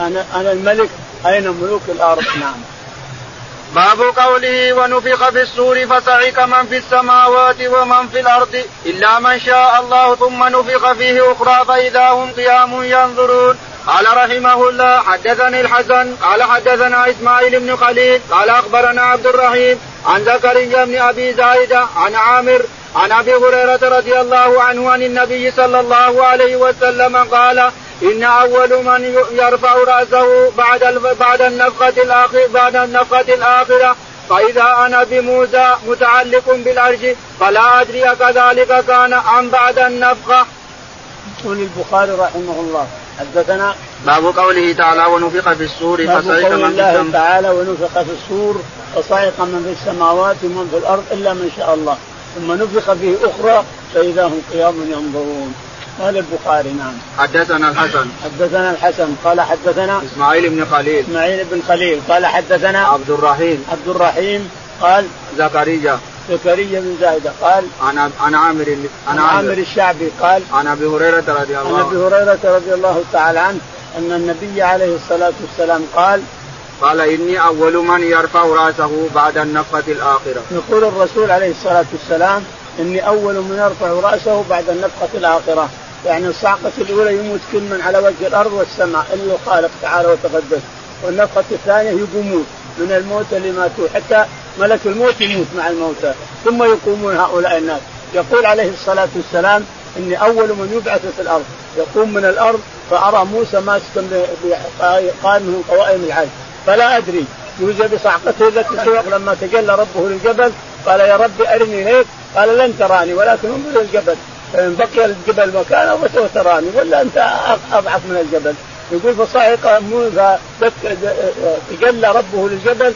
Speaker 2: أنا أنا الملك أين ملوك الأرض؟ نعم.
Speaker 1: باب قوله ونفخ في السور فصعق من في السماوات ومن في الأرض إلا من شاء الله ثم نفخ فيه أخرى فإذا هم قيام ينظرون. قال رحمه الله حدثني الحسن قال حدثنا إسماعيل بن خليل قال أخبرنا عبد الرحيم عن زكريا بن أبي زايده عن عامر عن أبي هريرة رضي الله عنه عن النبي صلى الله عليه وسلم قال إن أول من يرفع رأسه بعد بعد النفخه الاخيره بعد النفخه الآخرة فإذا أنا بموسى متعلق بالعرش فلا أدري كذلك كان أم بعد النفخه.
Speaker 2: يقول البخاري رحمه الله حدثنا
Speaker 1: باب قوله تعالى ونفخ في السور
Speaker 2: فصعق من في الله تعالى ونفخ في السور فصعق من في السماوات ومن في الأرض إلا من شاء الله ثم نفخ فيه أخرى فإذا هم قيام ينظرون قال البخاري نعم.
Speaker 1: حدثنا الحسن.
Speaker 2: حدثنا الحسن. قال حدثنا
Speaker 1: إسماعيل بن خليل.
Speaker 2: إسماعيل بن خليل. قال حدثنا
Speaker 1: عبد الرحيم.
Speaker 2: عبد الرحيم. قال
Speaker 1: زكريا.
Speaker 2: زكريا بن زايده قال
Speaker 1: عن عن عامر
Speaker 2: عن عامر. الشعبي. قال
Speaker 1: عن أبي هريرة رضي الله
Speaker 2: عنه. عن ابي هريرة رضي الله تعالى عنه أن النبي عليه الصلاة والسلام قال
Speaker 1: قال إني أول من يرفع رأسه بعد النفخة الآخرة.
Speaker 2: يقول الرسول عليه الصلاة والسلام إني أول من يرفع رأسه بعد النفخة الآخرة، يعني الصعقه الأولى يموت كل من على وجه الأرض والسماء إلا الخالق تعالى وتقدس، والنفخة الثانية يقومون من الموت اللي ماتوا حتى ملك الموت يموت مع الموتى. ثم يقومون هؤلاء الناس. يقول عليه الصلاة والسلام إني أول من يبعث في الأرض. يقوم من الأرض فأرى موسى ماسكا بقائم من قوائم العرش فلا أدري. يوجد بصعقته التي سبق لما تجلى ربه للجبل. قال يا رب أرني هيك. قال لن تراني ولكن انظر الجبل. فان بقي الجبل مكانه فسوف تراني ولا أنت أضعف من الجبل؟ يقول فصعق موسى تجلى ربه للجبل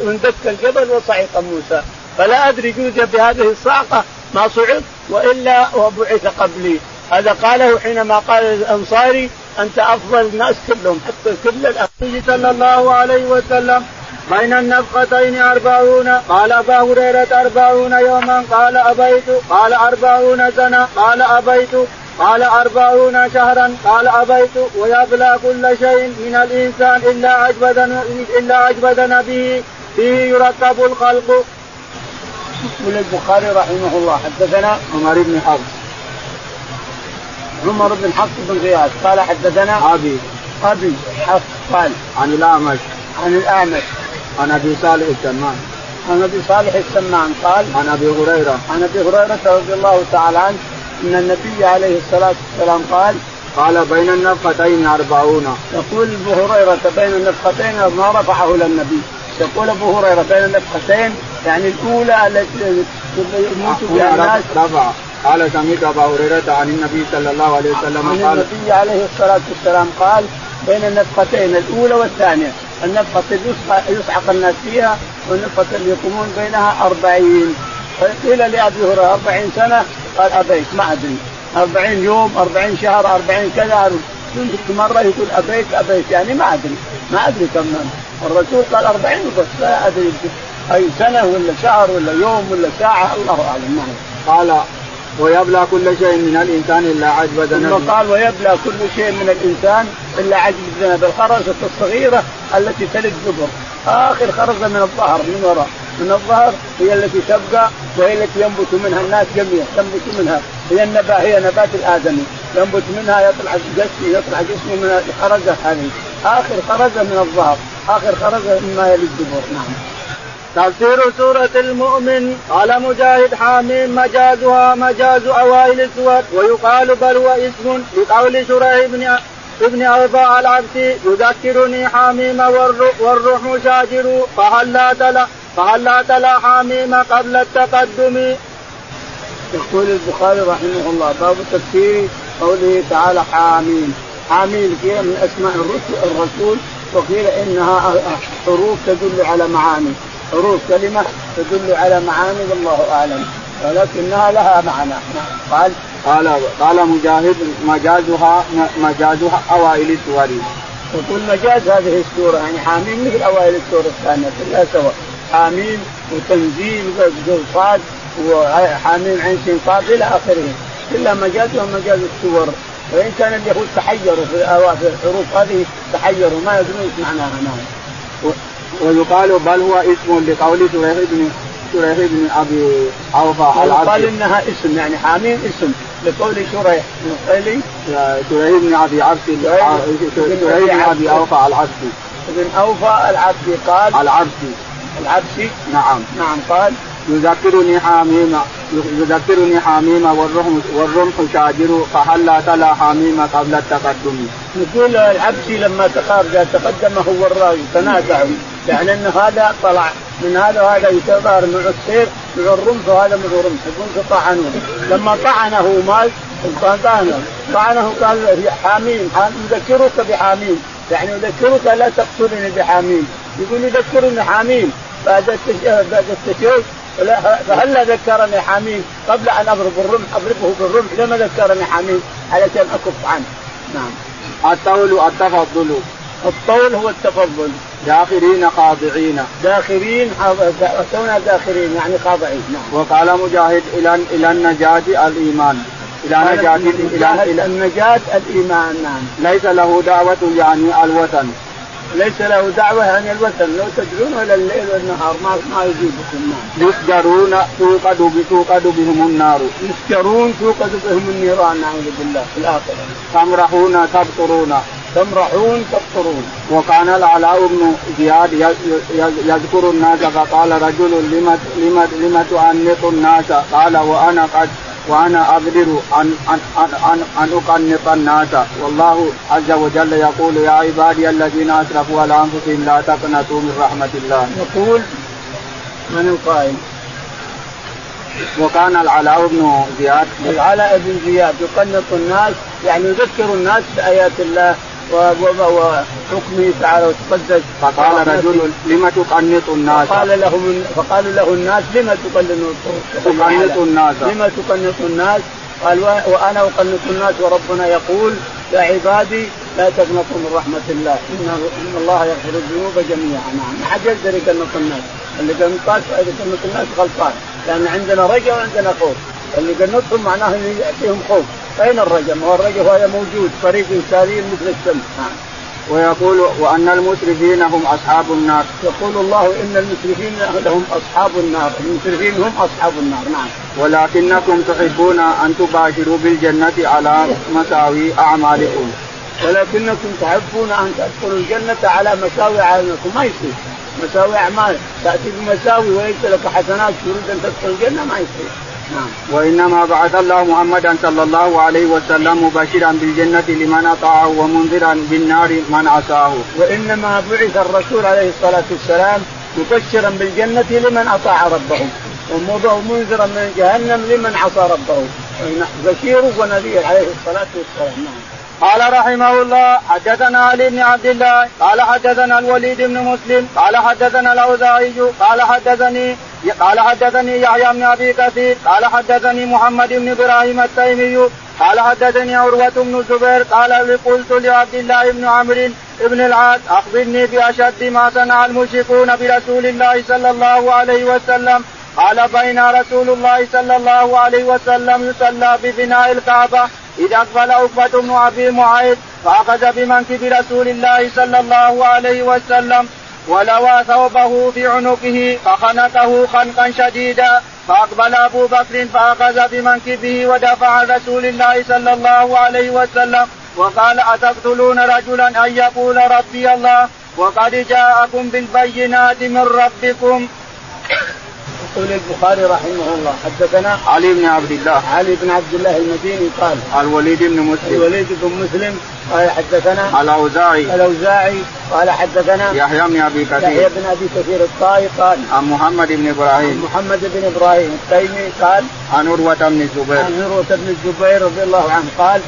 Speaker 2: واندك الجبل وصعق موسى. فلا أدري جوز بهذه الصعقه ما صعق وإلا وبعث قبلي. هذا قاله حينما قال الانصاري أنت أفضل الناس كلهم حتى كل
Speaker 1: النبي صلى الله عليه وسلم. بين النفقتين أربعون قال أبا هريرة أربعون يوما قال أبيت قال أربعون سنة قال أبيت قال أربعون شهرا قال أبيت ويبلى كل شيء من الإنسان إلا عجبد إلا عجبد به فيه يركب الخلق.
Speaker 2: يقول البخاري رحمه الله حدثنا
Speaker 1: عمر بن حفص.
Speaker 2: عمر بن حفص بن غياث قال حدثنا
Speaker 1: أبي.
Speaker 2: أبي حفص قال
Speaker 1: عن الأعمش.
Speaker 2: عن الأعمش.
Speaker 1: عن أبي صالح السمان.
Speaker 2: عن أبي صالح السمان قال
Speaker 1: عن أبي هريرة.
Speaker 2: عن أبي هريرة رضي الله تعالى عنه إن النبي عليه الصلاة والسلام قال
Speaker 1: قال بين النفختين أربعون.
Speaker 2: يقول أبو هريرة بين النفختين ما رفعه إلى النبي. يقول أبو هريرة بين النفختين يعني الأولى التي يموت بها الناس.
Speaker 1: رفع. قال سمعت أبا هريرة عن النبي صلى الله عليه وسلم
Speaker 2: قال عن النبي عليه الصلاة والسلام قال بين النفقتين الأولى والثانية. النفقة اللي يصعق الناس فيها والنفقة اللي يقومون بينها أربعين. فقيل لأبي هريرة أربعين سنة؟ قال أبيت ما أدري. أربعين يوم أربعين شهر أربعين كذا. كنت مرة يقول أبيت أبيت. يعني ما أدري. ما أدري كم الرسول قال أربعين بس لا أدري. أي سنة ولا شهر ولا يوم ولا ساعة؟ الله أعلم.
Speaker 1: قال ويبلى كل شيء من الإنسان إلا عجب ذنب
Speaker 2: ثم قال ويبلى كل شيء من الإنسان إلا عجب الذنب. الخرزة الصغيرة التي تلد دبر آخر خرزة من الظهر من وراء من الظهر هي التي تبقى وهي التي ينبت منها الناس جميعا. تنبت منها. هي النبات هي نبات الآدمي. ينبت منها يطلع جسمه يطلع جسمه من الخرزة هذه. آخر خرزة من الظهر. آخر خرزة مما يلد الدبر نعم.
Speaker 1: تفسير سورة المؤمن قال مجاهد حاميم مجازها مجاز أوائل السور ويقال بل هو اسم لقول شريح بن ابن أوفاء العبسي يذكرني حاميم والروح شاجر فهل لا تلا فهل لا تلا حاميم قبل التقدم.
Speaker 2: يقول البخاري رحمه الله باب تفسير قوله تعالى حاميم حاميم من أسماء الرسل الرسول وقيل إنها حروف تدل على معاني حروف كلمة تدل على معاني والله أعلم. ولكنها لها معنى. قال
Speaker 1: قال قال مجاهد مجازها مجازها أوائل السور.
Speaker 2: يقول مجاز هذه السوره يعني حاميم مثل أوائل السوره الثانية كلها سواء. حاميم وتنزيل صاد وحاميم عين سين صاد إلى آخره. كلها مجاز ومجاز السور. وإن كان اليهود تحيروا في الحروف هذه تحيروا ما يدرون معناها نعم
Speaker 1: ويقال بل هو اسم لقول شريح بن شريح بن أبي أوفى
Speaker 2: قال إنها اسم يعني حاميم اسم لقول شريح
Speaker 1: قيلي. شريح بن أبي عبسي شريح بن أبي أوفى العبسي
Speaker 2: ابن أوفى العبسي قال
Speaker 1: العبسي
Speaker 2: العبسي
Speaker 1: نعم.
Speaker 2: نعم قال
Speaker 1: يذكرني حميم يذكرني حميم والرمح والرمح شاجر فهلا تلا حميم قبل التقدم.
Speaker 2: يقول العبسي لما تقارب تقدمه هو الراوي تنازعوا. يعني إن هذا طلع. من هذا وهذا يتظاهر مع السيف مع الرمح وهذا مع الرمح. يقول طعنوه. لما طعنه مال طعنه. طعنه قال حاميم. يذكرك بحاميم. يعني يذكرك لا تقتلني بحاميم. يقول يذكرني حاميم. بعد بعد التشهد فهلا ذكرني حميم قبل أن أضرب الرمح أضربه بالرمح. لما ذكرني حميم علشان أكف عنه. نعم.
Speaker 1: الطول التفضل
Speaker 2: الطول هو التفضل.
Speaker 1: داخرين خاضعين
Speaker 2: داخرين اتونا داخرين يعني خاضعين نعم
Speaker 1: وقال مجاهد إلى إلى النجاة الإيمان
Speaker 2: إلى نجاة إلى, إلى النجاة الإيمان نعم
Speaker 1: ليس له دعوة يعني الوطن
Speaker 2: ليس له دعوة عن الوثن لو تدعون إلى الليل والنهار ما ما يجيبكم نعم.
Speaker 1: يسجرون توقد توقد بهم النار.
Speaker 2: يسجرون توقد بهم النيران نعوذ بالله في الآخرة.
Speaker 1: تمرحون تبطرون.
Speaker 2: تمرحون تبطرون.
Speaker 1: وكان العلاء بن زياد يذكر الناس فقال رجل لم لم لم تؤنق الناس قال وأنا قد وأنا أقدر ان ان ان ان, أن أقنط الناس والله عز وجل يقول يا عبادي الذين أسرفوا على أنفسهم لا تقنطوا من رحمة الله.
Speaker 2: يقول من القائل؟
Speaker 1: وكان العلاء بن زياد
Speaker 2: العلاء بن زياد يقنط الناس يعني يذكر الناس بآيات الله وحكمه تعالى وتقدس.
Speaker 1: فقال رجل لم تقنط الناس؟
Speaker 2: فقال لهم فقالوا له الناس لم تقنط
Speaker 1: الناس؟
Speaker 2: لم تقنط الناس؟ قال وأنا أقنط الناس وربنا يقول يا عبادي لا تقنطوا من رحمة الله. ان إن الله يغفر الذنوب جميعا. نعم ما حد يقدر يقنط الناس. اللي قنط يقنط الناس غلطان. لأن عندنا رجاء وعندنا خوف. اللي قنطهم معناه يعطيهم خوف أين الرجم؟ هو الرجم هذا موجود فريق ساري مثل الشمس نعم.
Speaker 1: ويقول وأن المسرفين هم أصحاب النار.
Speaker 2: يقول الله إن المسرفين هم أصحاب النار، المسرفين هم أصحاب النار، نعم.
Speaker 1: ولكنكم تحبون أن تباشروا بالجنة على مساوي أعمالكم.
Speaker 2: ولكنكم تحبون أن تدخلوا الجنة على مساوي أعمالكم، ما يصير. مساوي أعمال تأتي بمساوي وليس لك حسنات تريد أن تدخل الجنة ما يصير.
Speaker 1: نعم. وإنما بعث الله محمدا صلى الله عليه وسلم مبشرا بالجنة لمن أطاعه ومنذرا بالنار من عصاه.
Speaker 2: وإنما بعث الرسول عليه الصلاة والسلام مبشرا بالجنة لمن أطاع ربه ومنذرا من جهنم لمن عصى ربه بشير ونذير عليه الصلاة والسلام نعم.
Speaker 1: قال رحمه الله حدثنا علي بن عبد الله قال حدثنا الوليد بن مسلم قال حدثنا الأوزاعي قال حدثني قال حدثني يحيى بن أبي كثير قال حدثني محمد بن إبراهيم التيمي قال حدثني عروة بن الزبير قال قلت لعبد الله بن عمرو بن العاص أخبرني بأشد ما صنع المشركون برسول الله صلى الله عليه وسلم. قال بين رسول الله صلى الله عليه وسلم يصلى ببناء الكعبة إذا أقبل عقبة بن أبي معيط فأخذ بمنكب رسول الله صلى الله عليه وسلم. ولوى ثوبه في عنقه فخنقه خنقا شديدا فأقبل أبو بكر فأخذ بمنكبه ودفع عن رسول الله صلى الله عليه وسلم وقال أتقتلون رجلا أن يقول ربي الله؟ وقد جاءكم بالبينات من ربكم.
Speaker 2: يقول البخاري رحمه الله حدثنا
Speaker 1: علي بن عبد الله.
Speaker 2: علي بن عبد الله المديني قال
Speaker 1: الوليد بن مسلم.
Speaker 2: الوليد بن مسلم قال حدثنا
Speaker 1: الأوزاعي.
Speaker 2: الأوزاعي قال حدثنا
Speaker 1: يحيى بن أبي كثير.
Speaker 2: يحيى بن أبي كثير الطائي قال
Speaker 1: عن محمد بن إبراهيم.
Speaker 2: محمد بن إبراهيم التيمي قال
Speaker 1: عن عروة بن الزبير.
Speaker 2: عن عروة بن الزبير رضي الله عنه قال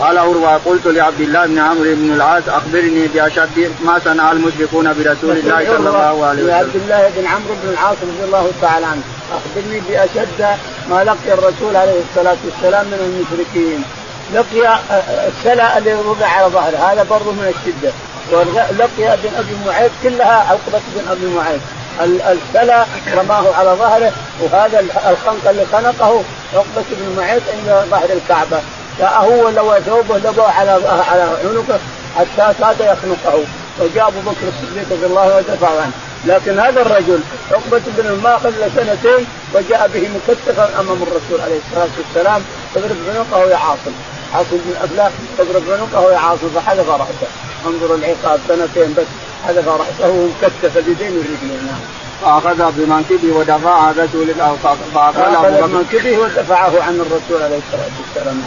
Speaker 1: قال عروة قلت لعبد الله بن عمرو بن العاص أخبرني بأشد ما صنع المشركون برسول الله صلى الله عليه وسلم.
Speaker 2: عبد الله بن عمرو بن العاص رضي الله تعالى عنه أخبرني بأشد ما لقي الرسول عليه الصلاة والسلام من المشركين. لقي السلا اللي وضع على ظهره هذا برضه من الشدة. ولقي ابن أبي معيط كلها عقبة بن أبي معيط. السلا رماه على ظهره وهذا الخنق اللي خنقه عقبة بن معيط عند ظهر الكعبة. هو لو ثوبه لبى على على عنقه حتى كاد يخنقه. وجاء أبو بكر الصديق رضي الله عنه ودفع عنه. لكن هذا الرجل عقبة بن الماخذ سنتين وجاء به مكتفا أمام الرسول عليه الصلاة والسلام اضرب عنقه يا عاصم عاصم بن أفلاح اضرب عنقه يا عاصم فحذف رأسه. انظر العقاب سنتين بس حذف رأسه ومكتف اليدين والرجلين نعم
Speaker 1: فأخذ بمنكبه ودفع رسول
Speaker 2: فأخذ بمنكبه ودفعه عن الرسول عليه الصلاة والسلام.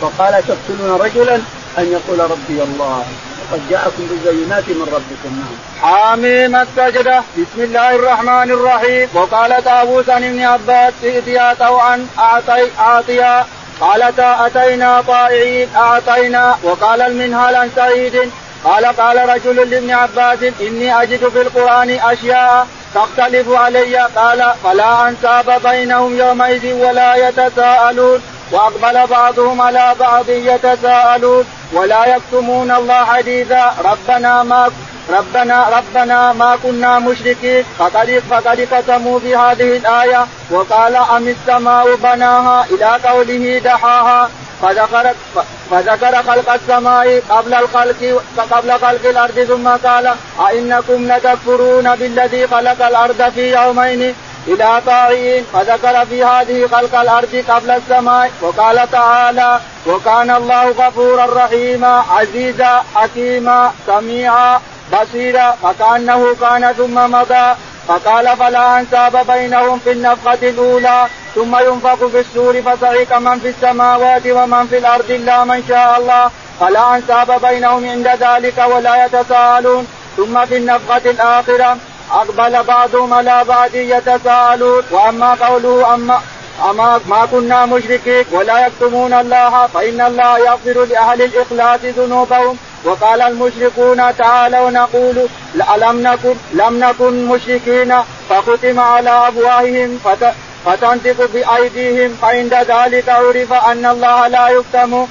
Speaker 2: فقال تقتلون رجلا أن يقول ربي الله. وقد جاءكم بالبينات من ربكم. نعم.
Speaker 1: حاميم السجدة. بسم الله الرحمن الرحيم. وقال طاووس عن ابن عباس ائتيا طوعا أعطي أعطيا. قالتا أتينا طائعين أعطينا. وقال المنهال عن سعيد قال قال رجل لابن عباس إني أجد في القرآن أشياء تختلف علي. قال فلا أنساب بينهم يومئذ ولا يتساءلون. وأقبل بعضهم على بعض يتساءلون ولا يكتمون الله حديثا ربنا ما ربنا ربنا ما كنا مشركين فقد فقد قسموا بهذه الآية وقال أم السماء بناها؟ إلى قوله دحاها. فذكر فذكر خلق السماء قبل الخلق قبل خلق الأرض ثم قال أئنكم لتكفرون بالذي خلق الأرض في يومين؟ إلى طاعين فذكر في هذه خلق الأرض قبل السماء وقال تعالى وكان الله غفورا رحيما عزيزا حكيما سميعا بصيرا فكأنه كان ثم مضى فقال فلا أنساب بينهم في النفخة الأولى ثم ينفخ في السور فصعق من في السماوات ومن في الأرض إلا من شاء الله فلا أنساب بينهم عند ذلك ولا يتساءلون ثم في النفخة الآخرة أقبل بعضهم على بعض يتساءلون وأما قوله اما أما ما كنا مشركين ولا يكتمون الله فإن الله يغفر لأهل الإخلاص ذنوبهم. وقال المشركون تعالوا نقول ألم نكن لم نكن مشركين؟ فختم على أفواههم فتنطق بأيديهم. فعند ذلك عرف أن الله لا يكتم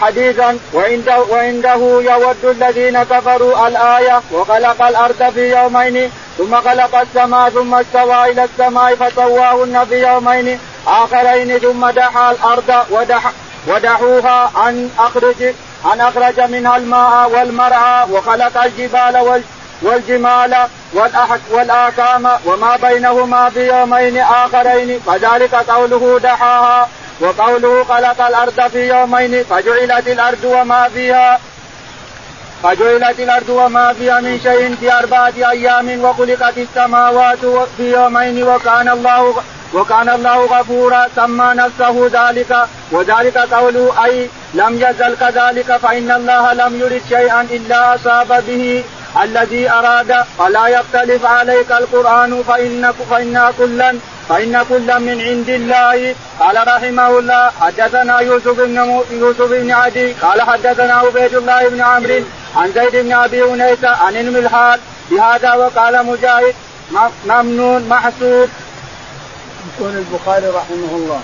Speaker 1: حديثا وعنده, وعنده يود الذين كفروا الآية وخلق الأرض في يومين ثم خلق السماء ثم استوى إلى السماء فسواهن في يومين آخرين ثم دحى الأرض ودح ودحوها أن أخرج أن أخرج منها الماء والمرعى وخلق الجبال والجمال والآكام وما بينهما في يومين آخرين فذلك قوله دحاها وقوله خلق الأرض في يومين فجعلت الأرض وما فيها فجعلت الأرض وما فيها من شيء في أربعة أيام وخلقت السماوات في يومين وكان الله وكان الله غفورا سمى نفسه ذلك وذلك قوله أي لم يزل كذلك فإن الله لم يرد شيئا إلا أصاب به. الذي أراد فلا يختلف عليك القرآن فان فإن كلا فإن كلا من عند الله. قال رحمه الله حدثنا يوسف بن يوسف بن عدي قال حدثنا عبيد الله بن عمرو عن زيد بن أبي أنيس عن الملحاد. بهذا وقال مجاهد ممنون محسوب.
Speaker 2: يقول البخاري رحمه الله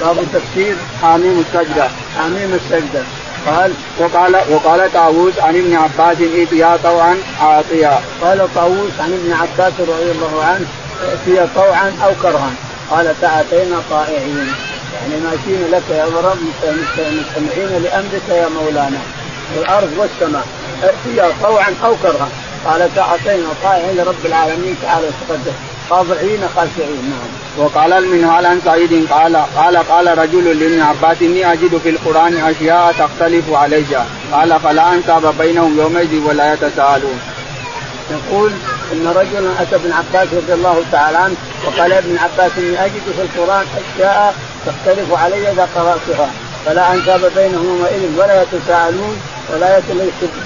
Speaker 2: باب تفسير حاميم السجدة. حاميم السجدة. قال
Speaker 1: وقال وقال طاووس عن ابن عباس ائتيا طوعا اعطيا
Speaker 2: قال طاووس عن ابن عباس رضي الله عنه ائتيا طوعا أو كرها. قال فأتينا طائعين. يعني ماشيين لك يا رب مستمعين لأمرك يا مولانا. الأرض والسماء. ائتيا طوعا أو كرها. قال فأتينا طائعين لرب العالمين تعالى وتقدم. خاضعين خاشعين نعم.
Speaker 1: وقال المنهال عن سعيد قال قال قال رجل لابن عباس إني أجد في القرآن أشياء تختلف علي قال فلا أنساب بينهم يومئذ ولا يتساءلون.
Speaker 2: يقول إن رجلا أتى ابن عباس رضي الله تعالى عنه وقال يا ابن عباس إني أجد في القرآن أشياء تختلف علي إذا قرأتها فلا أنساب بينهم يومئذ ولا يتساءلون ولا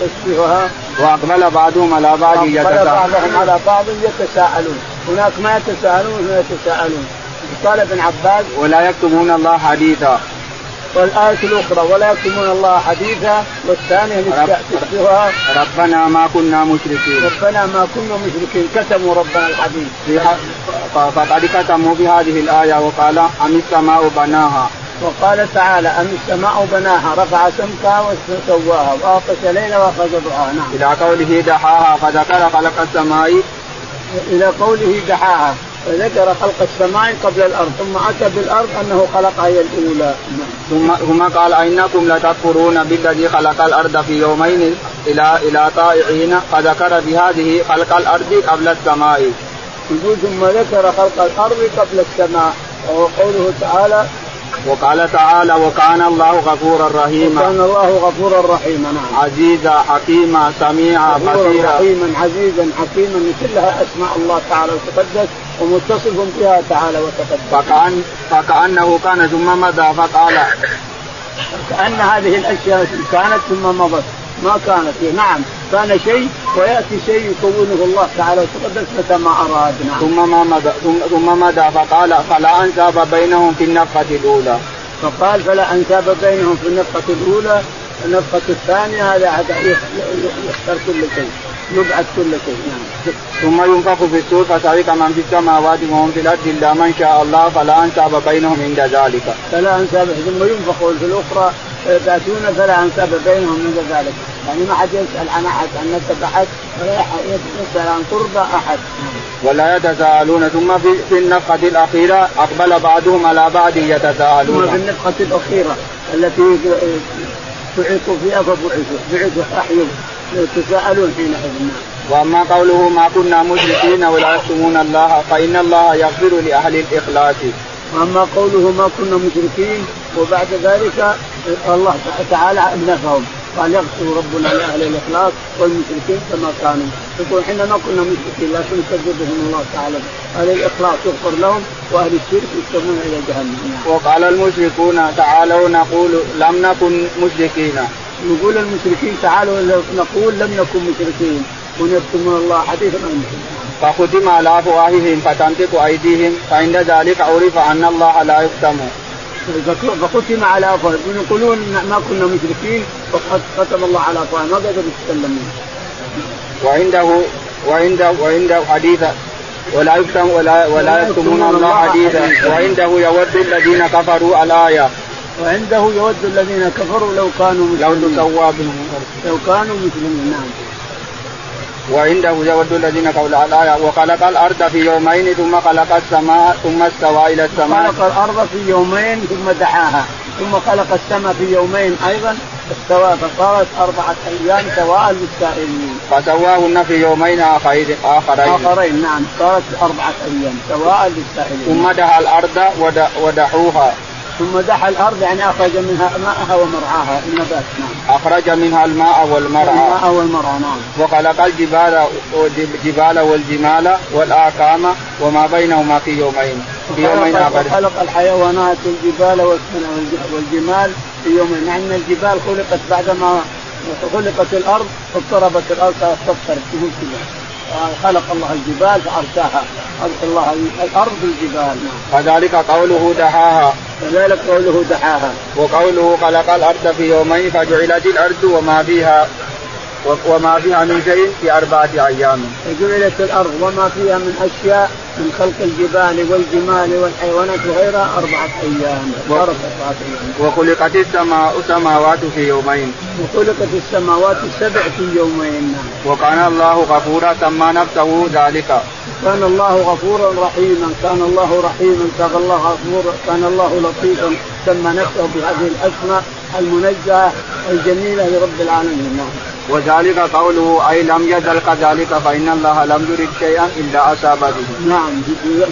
Speaker 2: تشبهها
Speaker 1: وأقبل بعضهم على بعض
Speaker 2: يتساءلون. بعضهم على بعض يتساءلون. هناك ما يتساءلون هنا يتساءلون. قال ابن عباس
Speaker 1: ولا يكتمون الله حديثا.
Speaker 2: والآية الأخرى ولا يكتمون الله حديثا والثانية تشبهها
Speaker 1: ربنا ما كنا مشركين.
Speaker 2: ربنا ما كنا مشركين كتموا ربنا الحديث.
Speaker 1: فقد كتموا بهذه الآية وقال أم السماء بناها؟
Speaker 2: وقال تعالى أم السماء بناها رفع سمكها وسواها وأغطش ليلها وأخرج ضحاها نعم.
Speaker 1: إلى قوله دحاها فذكر خلق السماء
Speaker 2: إلى قوله دحاها فذكر خلق السماء قبل الأرض ثم أتى بالأرض أنه خلقها هي الأولى
Speaker 1: ثم ثم قال انكم لتكفرون بالذي خلق الأرض في يومين إلى إلى طائعين فذكر بهذه خلق الأرض قبل السماء.
Speaker 2: يقول ثم ذكر خلق الأرض قبل السماء وهو قوله تعالى
Speaker 1: وقال تعالى وكان الله غفورا رحيما.
Speaker 2: وكان الله غفورا رحيما نعم.
Speaker 1: عزيزا حكيما سميعا بصيرا.
Speaker 2: رحيما عزيزا حكيما كلها أسماء الله تعالى وتقدس ومتصف بها تعالى وتقدس.
Speaker 1: فكأن فكأنه كان ثم مضى فقال
Speaker 2: كأن هذه الأشياء كانت ثم مضت. ما كانت نعم كان شيء ويأتي شيء يكونه الله تعالى وتقدس متى ما اراد نعم.
Speaker 1: ثم ما مدى ثم مدى فقال فلا أنساب بينهم في النفقة الأولى.
Speaker 2: فقال فلا أنساب بينهم في النفقة الأولى النفقة الثانية هذا يختار كل شيء. يبعث كل شيء نعم.
Speaker 1: ثم ينفخ في السور فصعق من في السماوات وهم في الأرض إلا من شاء الله فلا أنساب بينهم عند ذلك.
Speaker 2: فلا أنساب ثم ينفخ في الأخرى فيبعثون فلا انساب بينهم عند ذلك. يعني ما حد يسأل عن أحد عن نسب أحد ولا يسأل عن قرب أحد.
Speaker 1: ولا يتساءلون ثم في, في النفخه الأخيرة أقبل بعضهم على بعض يتساءلون.
Speaker 2: ثم في النفخه الأخيرة التي بعثوا فيها فبعثوا بعثوا أحيوا يتساءلون حينئذ
Speaker 1: وأما قوله ما كنا مشركين ولا يكتمون الله فإن الله يغفر لأهل الإخلاص.
Speaker 2: واما قوله ما كنا مشركين وبعد ذلك الله تعالى نفهم قال يغفر ربنا لاهل الاخلاص والمشركين كما كانوا. يقول إحنا ما كنا مشركين لكن كذبهم الله تعالى. أهل الإخلاص يغفر لهم وأهل الشرك يسلمون إلى جهنم.
Speaker 1: وقال المشركون تعالوا نقول لم نكن مشركين.
Speaker 2: يقول المشركين تعالوا نقول لم نكن مشركين. ونكتمون الله حديثا عن
Speaker 1: فختم على افواههم فتنطق ايديهم فعند ذلك عرف ان الله لا يختم
Speaker 2: فختم على افواههم يقولون ما كنا مشركين. وقد ختم الله على افواههم ما قدروا يتكلمون.
Speaker 1: وعنده وعنده وعنده حديث ولا يكتم ولا ولا يكتمون الله حديثا. وعنده يود الذين كفروا الآية.
Speaker 2: وعنده يود الذين كفروا لو كانوا مسلمين.
Speaker 1: لو تسوى بهم.
Speaker 2: لو كانوا مسلمين نعم.
Speaker 1: وعنده يود الذين كفروا الآية وخلق الأرض في يومين ثم خلق السماء ثم استوى إلى السماء.
Speaker 2: خلق الأرض في يومين ثم دعاها ثم خلق السماء في يومين أيضا استوى فصارت أربعة أيام سواء للسائلين.
Speaker 1: فسواهن في يومين آخرين
Speaker 2: آخرين. نعم صارت أربعة أيام سواء للسائلين.
Speaker 1: ثم دعا الأرض ودحوها.
Speaker 2: ثم دحى الأرض يعني أخرج منها ماءها ومرعاها النبات نعم.
Speaker 1: أخرج منها الماء والمرعى.
Speaker 2: الماء والمرعى نعم.
Speaker 1: وخلق الجبال الجبال والجمال والآكام وما بينهما في يومين. في
Speaker 2: يومين آخرين. خلق الحيوانات الجبال والجمال في يومين مع إن الجبال خلقت بعدما خلقت الأرض اضطربت الأرض كذا. خلق الله الجبال فأرساها خلق الله الأرض بالجبال
Speaker 1: كذلك قوله دحاها
Speaker 2: كذلك قوله دحاها
Speaker 1: وقوله خلق الأرض في يومين فجعلت الأرض وما فيها وما فيها من شيء في أربعة أيام.
Speaker 2: فجعلت الأرض وما فيها من أشياء من خلق الجبال والجمال والحيوانات وغيرها أربعة أيام. و... أربعة
Speaker 1: أيام. وخلقت السماء سماوات في يومين.
Speaker 2: وخلقت السماوات السبع في يومين.
Speaker 1: وكان الله غفورا سمى نفسه ذلك.
Speaker 2: كان الله غفورا رحيما، كان الله رحيما، كان الله غفورا، كان الله لطيفا، سمى نفسه بهذه الأسماء المنزهة الجميلة لرب العالمين.
Speaker 1: وذلك قوله أي لم يزل كذلك فإن الله لم يرد شيئا إلا أصاب به.
Speaker 2: نعم.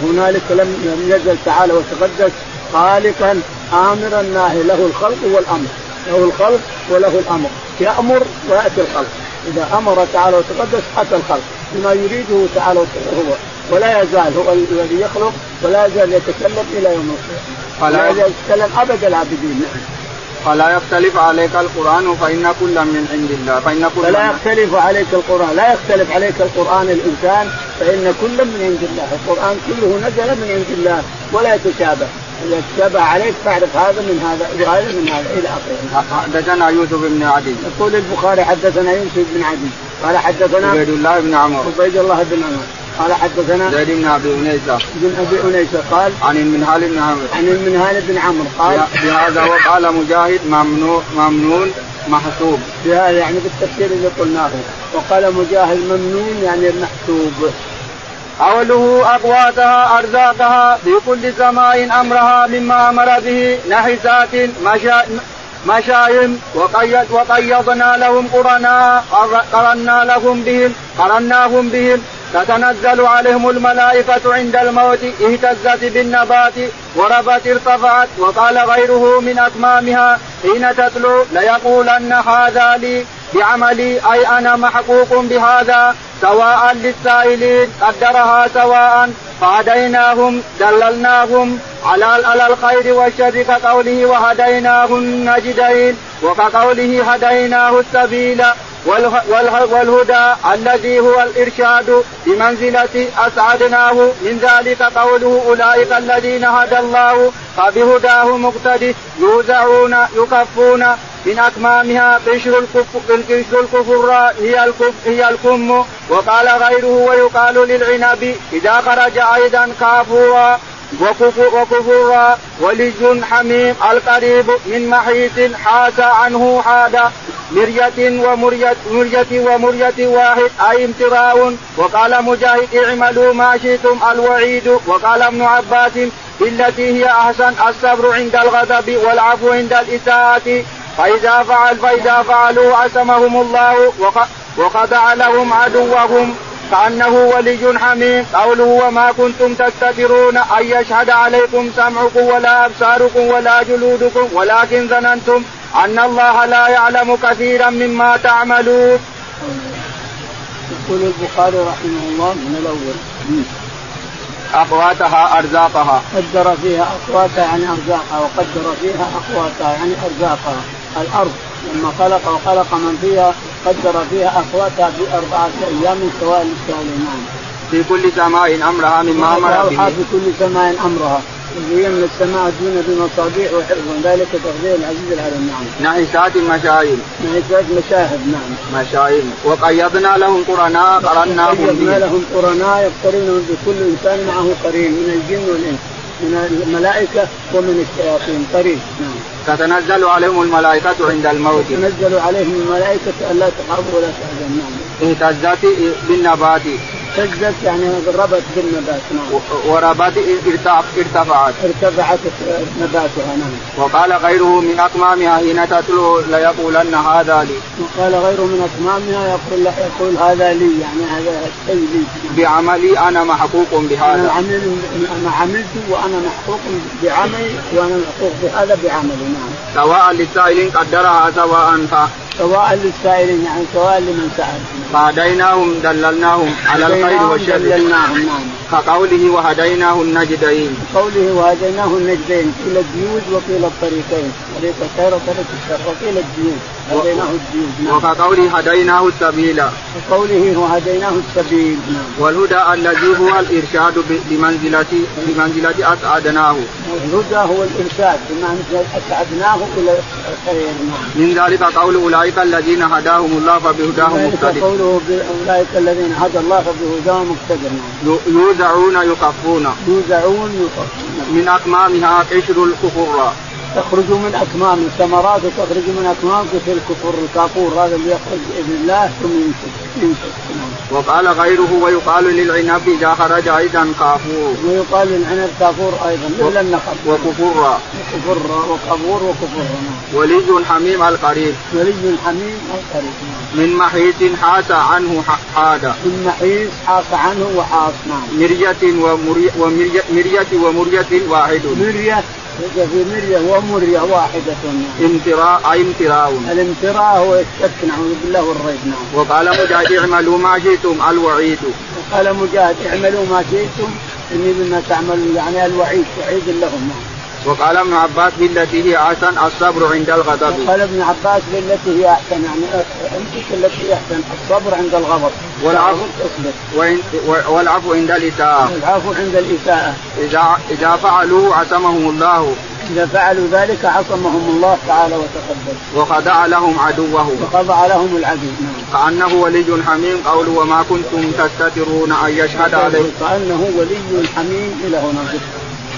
Speaker 2: هنالك لم يزل تعالى وتقدس خالقا آمرا ناهي له الخلق والأمر. له الخلق وله الأمر. يأمر ويأتي الخلق. إذا أمر تعالى وتقدس أتى الخلق. بما يريده تعالى هو ولا يزال هو الذي يخلق ولا يزال يتكلم إلى يوم القيامة. ولا يزال يتكلم أبد العابدين.
Speaker 1: فلا يختلف عليك القرآن فإن كل من عند الله فإن كل
Speaker 2: فلا يختلف عليك القرآن لا يختلف عليك القرآن الإنسان فإن كل من عند الله. القرآن كله نزل من عند الله ولا يتشابه. إذا تشابه عليك فاعرف هذا من هذا وهذا من هذا إلى آخره.
Speaker 1: حدثنا يوسف بن عدي.
Speaker 2: يقول البخاري حدثنا يوسف بن عدي. قال حدثنا
Speaker 1: عبيد الله بن عمر.
Speaker 2: عبيد الله بن عمر. قال حدثنا
Speaker 1: زيد بن أبي أنيسة.
Speaker 2: بن أبي أنيسة قال
Speaker 1: عن المنهال بن عمرو
Speaker 2: عن المنهال بن عمرو قال
Speaker 1: بهذا وقال مجاهد ممنون ممنون محسوب.
Speaker 2: بهذا يعني بالتفسير اللي قلناه. وقال مجاهد ممنون يعني المحسوب
Speaker 1: أوله أقواتها أرزاقها في كل سماء أمرها مما أمر به نحسات مشا مشايم وقيد وقيضنا لهم قرناء قرنا لهم بهم قرناهم بهم. تتنزل عليهم الملائكة عند الموت اهتزت بالنبات وربت ارتفعت وقال غيره من أكمامها حين تتلو ليقولن هذا لي بعملي أي أنا محقوق بهذا. سواء للسائلين قدرها سواء فهديناهم دللناهم على على الخير والشر كقوله وهديناه النجدين وكقوله هديناه السبيل والهدى الذي هو الإرشاد بمنزلة أسعدناه من ذلك قوله أولئك الذين هدى الله فبهداه مقتدي يوزعون يكفون من أكمامها قشر الكف قشر الكفر هي الكف هي الكم وقال غيره ويقال للعنب إذا خرج أيضا كافورا وكفورا ولج حميم القريب من محيط حاس عنه حادا مرية ومرية مرية ومرية واحد. أي امتراء؟ وقال مجاهد اعملوا ما شئتم الوعيد. وقال ابن عباس بالتي هي أحسن الصبر عند الغضب والعفو عند الإساءة. فإذا فعل فإذا فعلوا عصمهم الله وخضع لهم عدوهم. كأنه ولي حميم قوله وما كنتم تستترون أن يشهد عليكم سمعكم ولا أبصاركم ولا جلودكم ولكن ظننتم أن الله لا يعلم كثيرا مما تعملون.
Speaker 2: يقول البخاري رحمه الله من الأول.
Speaker 1: أقواتها أرزاقها.
Speaker 2: قدر فيها أقواتها يعني أرزاقها وقدر فيها أقواتها يعني أرزاقها. الأرض لما خلق وخلق من فيها قدر فيها أقواتها في أربعة أيام سواء للسائلين نعم.
Speaker 1: في كل سماء أمرها مما أمر به
Speaker 2: في كل سماء أمرها زين السماء الدنيا بمصابيح وحفظ ذلك تقدير العزيز العليم نعم.
Speaker 1: نحسات مشاهد.
Speaker 2: نحسات مشاهد نعم.
Speaker 1: مشاهد وقيضنا لهم قرناء قرناهم
Speaker 2: قيضنا لهم قرناء يقترنهم بكل إنسان معه قرين من الجن والإنس من الملائكة ومن الشياطين قرين نعم.
Speaker 1: تتنزل عليهم الملائكة عند الموت.
Speaker 2: تتنزل عليهم الملائكة ألا تخافوا ولا تحزنوا.
Speaker 1: اهتزت بالنبات.
Speaker 2: اهتزت يعني ربت بالنبات نعم.
Speaker 1: وربت ارتفعت.
Speaker 2: ارتفعت نباتها نعم.
Speaker 1: وقال غيره من أكمامها حين تتلو ليقولن هذا لي.
Speaker 2: وقال غيره من أكمامها يقول يقول هذا لي يعني هذا الشيء لي.
Speaker 1: بعملي أنا محقوق بهذا.
Speaker 2: أنا عمل أنا عملت وأنا محقوق بعملي وأنا محقوق بهذا بعملي نعم.
Speaker 1: سواء للسائل قدرها سواء
Speaker 2: سواء للسائلين يعني سواء لمن سأل.
Speaker 1: فهديناهم دللناهم على الخير والشر كقوله وهديناه النجدين
Speaker 2: قوله وهديناه النجدين قيل الديود وقيل الطريقين. طريق الخير وطريق الشر. وقيل الديود هديناه الديود
Speaker 1: نعم. وكقوله هديناه السبيل.
Speaker 2: وقوله وهديناه السبيل. نعم.
Speaker 1: والهدى الذي هو الإرشاد بمنزلة بمنزلة أسعدناه.
Speaker 2: الهدى هو الإرشاد بمنزلة أسعدناه إلى الخير. نعم.
Speaker 1: من ذلك قول أولئك الذين هداهم الله فبهداهم اقتده.
Speaker 2: قوله أولئك الذين هدى الله فبهداهم مقتدر. نعم.
Speaker 1: يوزعون يكفون
Speaker 2: يوزعون يكفون
Speaker 1: من اكمامها قشر الكفر
Speaker 2: تخرج من أكمام الثمرات تخرج من أكمام كثر الكفر الكافور هذا اللي يخرج بإذن الله ثم يمسك
Speaker 1: وقال غيره ويقال للعنب إذا خرج أيضا كافور.
Speaker 2: ويقال للعنب كافور أيضا إلا النخل.
Speaker 1: وكفر.
Speaker 2: وكفر وكفور وكفر.
Speaker 1: ولي حميم القريب.
Speaker 2: ولي حميم القريب.
Speaker 1: من محيط حاس عنه حاد.
Speaker 2: من محيط حاس عنه وحاس نعم
Speaker 1: مرية ومرية ومرية, مرية ومرية واحد.
Speaker 2: مرية في مرية ومرية واحدة.
Speaker 1: امتراء أي امتراء.
Speaker 2: الامتراء هو الشك نعوذ بالله والريب نعم.
Speaker 1: وقال مجاهد اعملوا ما شئتم الوعيد.
Speaker 2: وقال مجاهد اعملوا ما شئتم إني بما تعملون يعني الوعيد وعيد لهم نعم.
Speaker 1: وقال ابن عباس بالتي هي أحسن الصبر عند الغضب.
Speaker 2: وقال ابن عباس بالتي هي أحسن يعني امسك التي هي أحسن الصبر عند الغضب.
Speaker 1: والعفو والعفو عند الإساءة.
Speaker 2: والعفو عند الإساءة.
Speaker 1: اذا إذا فعلوا عصمهم الله.
Speaker 2: إذا فعلوا ذلك عصمهم الله تعالى وتقدم
Speaker 1: وخضع لهم عدوه.
Speaker 2: وخضع لهم العدو نعم.
Speaker 1: كأنه ولي حميم قول وما كنتم تستترون أن يشهد عليكم
Speaker 2: كأنه ولي حميم إلى هنا.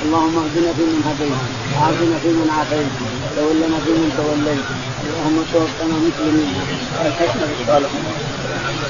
Speaker 2: اللهم اهدنا فيمن هديت وعافنا فيمن عافيت وتولنا فيمن توليت. اللهم توفنا مسلمين. الحكمة بالصالحين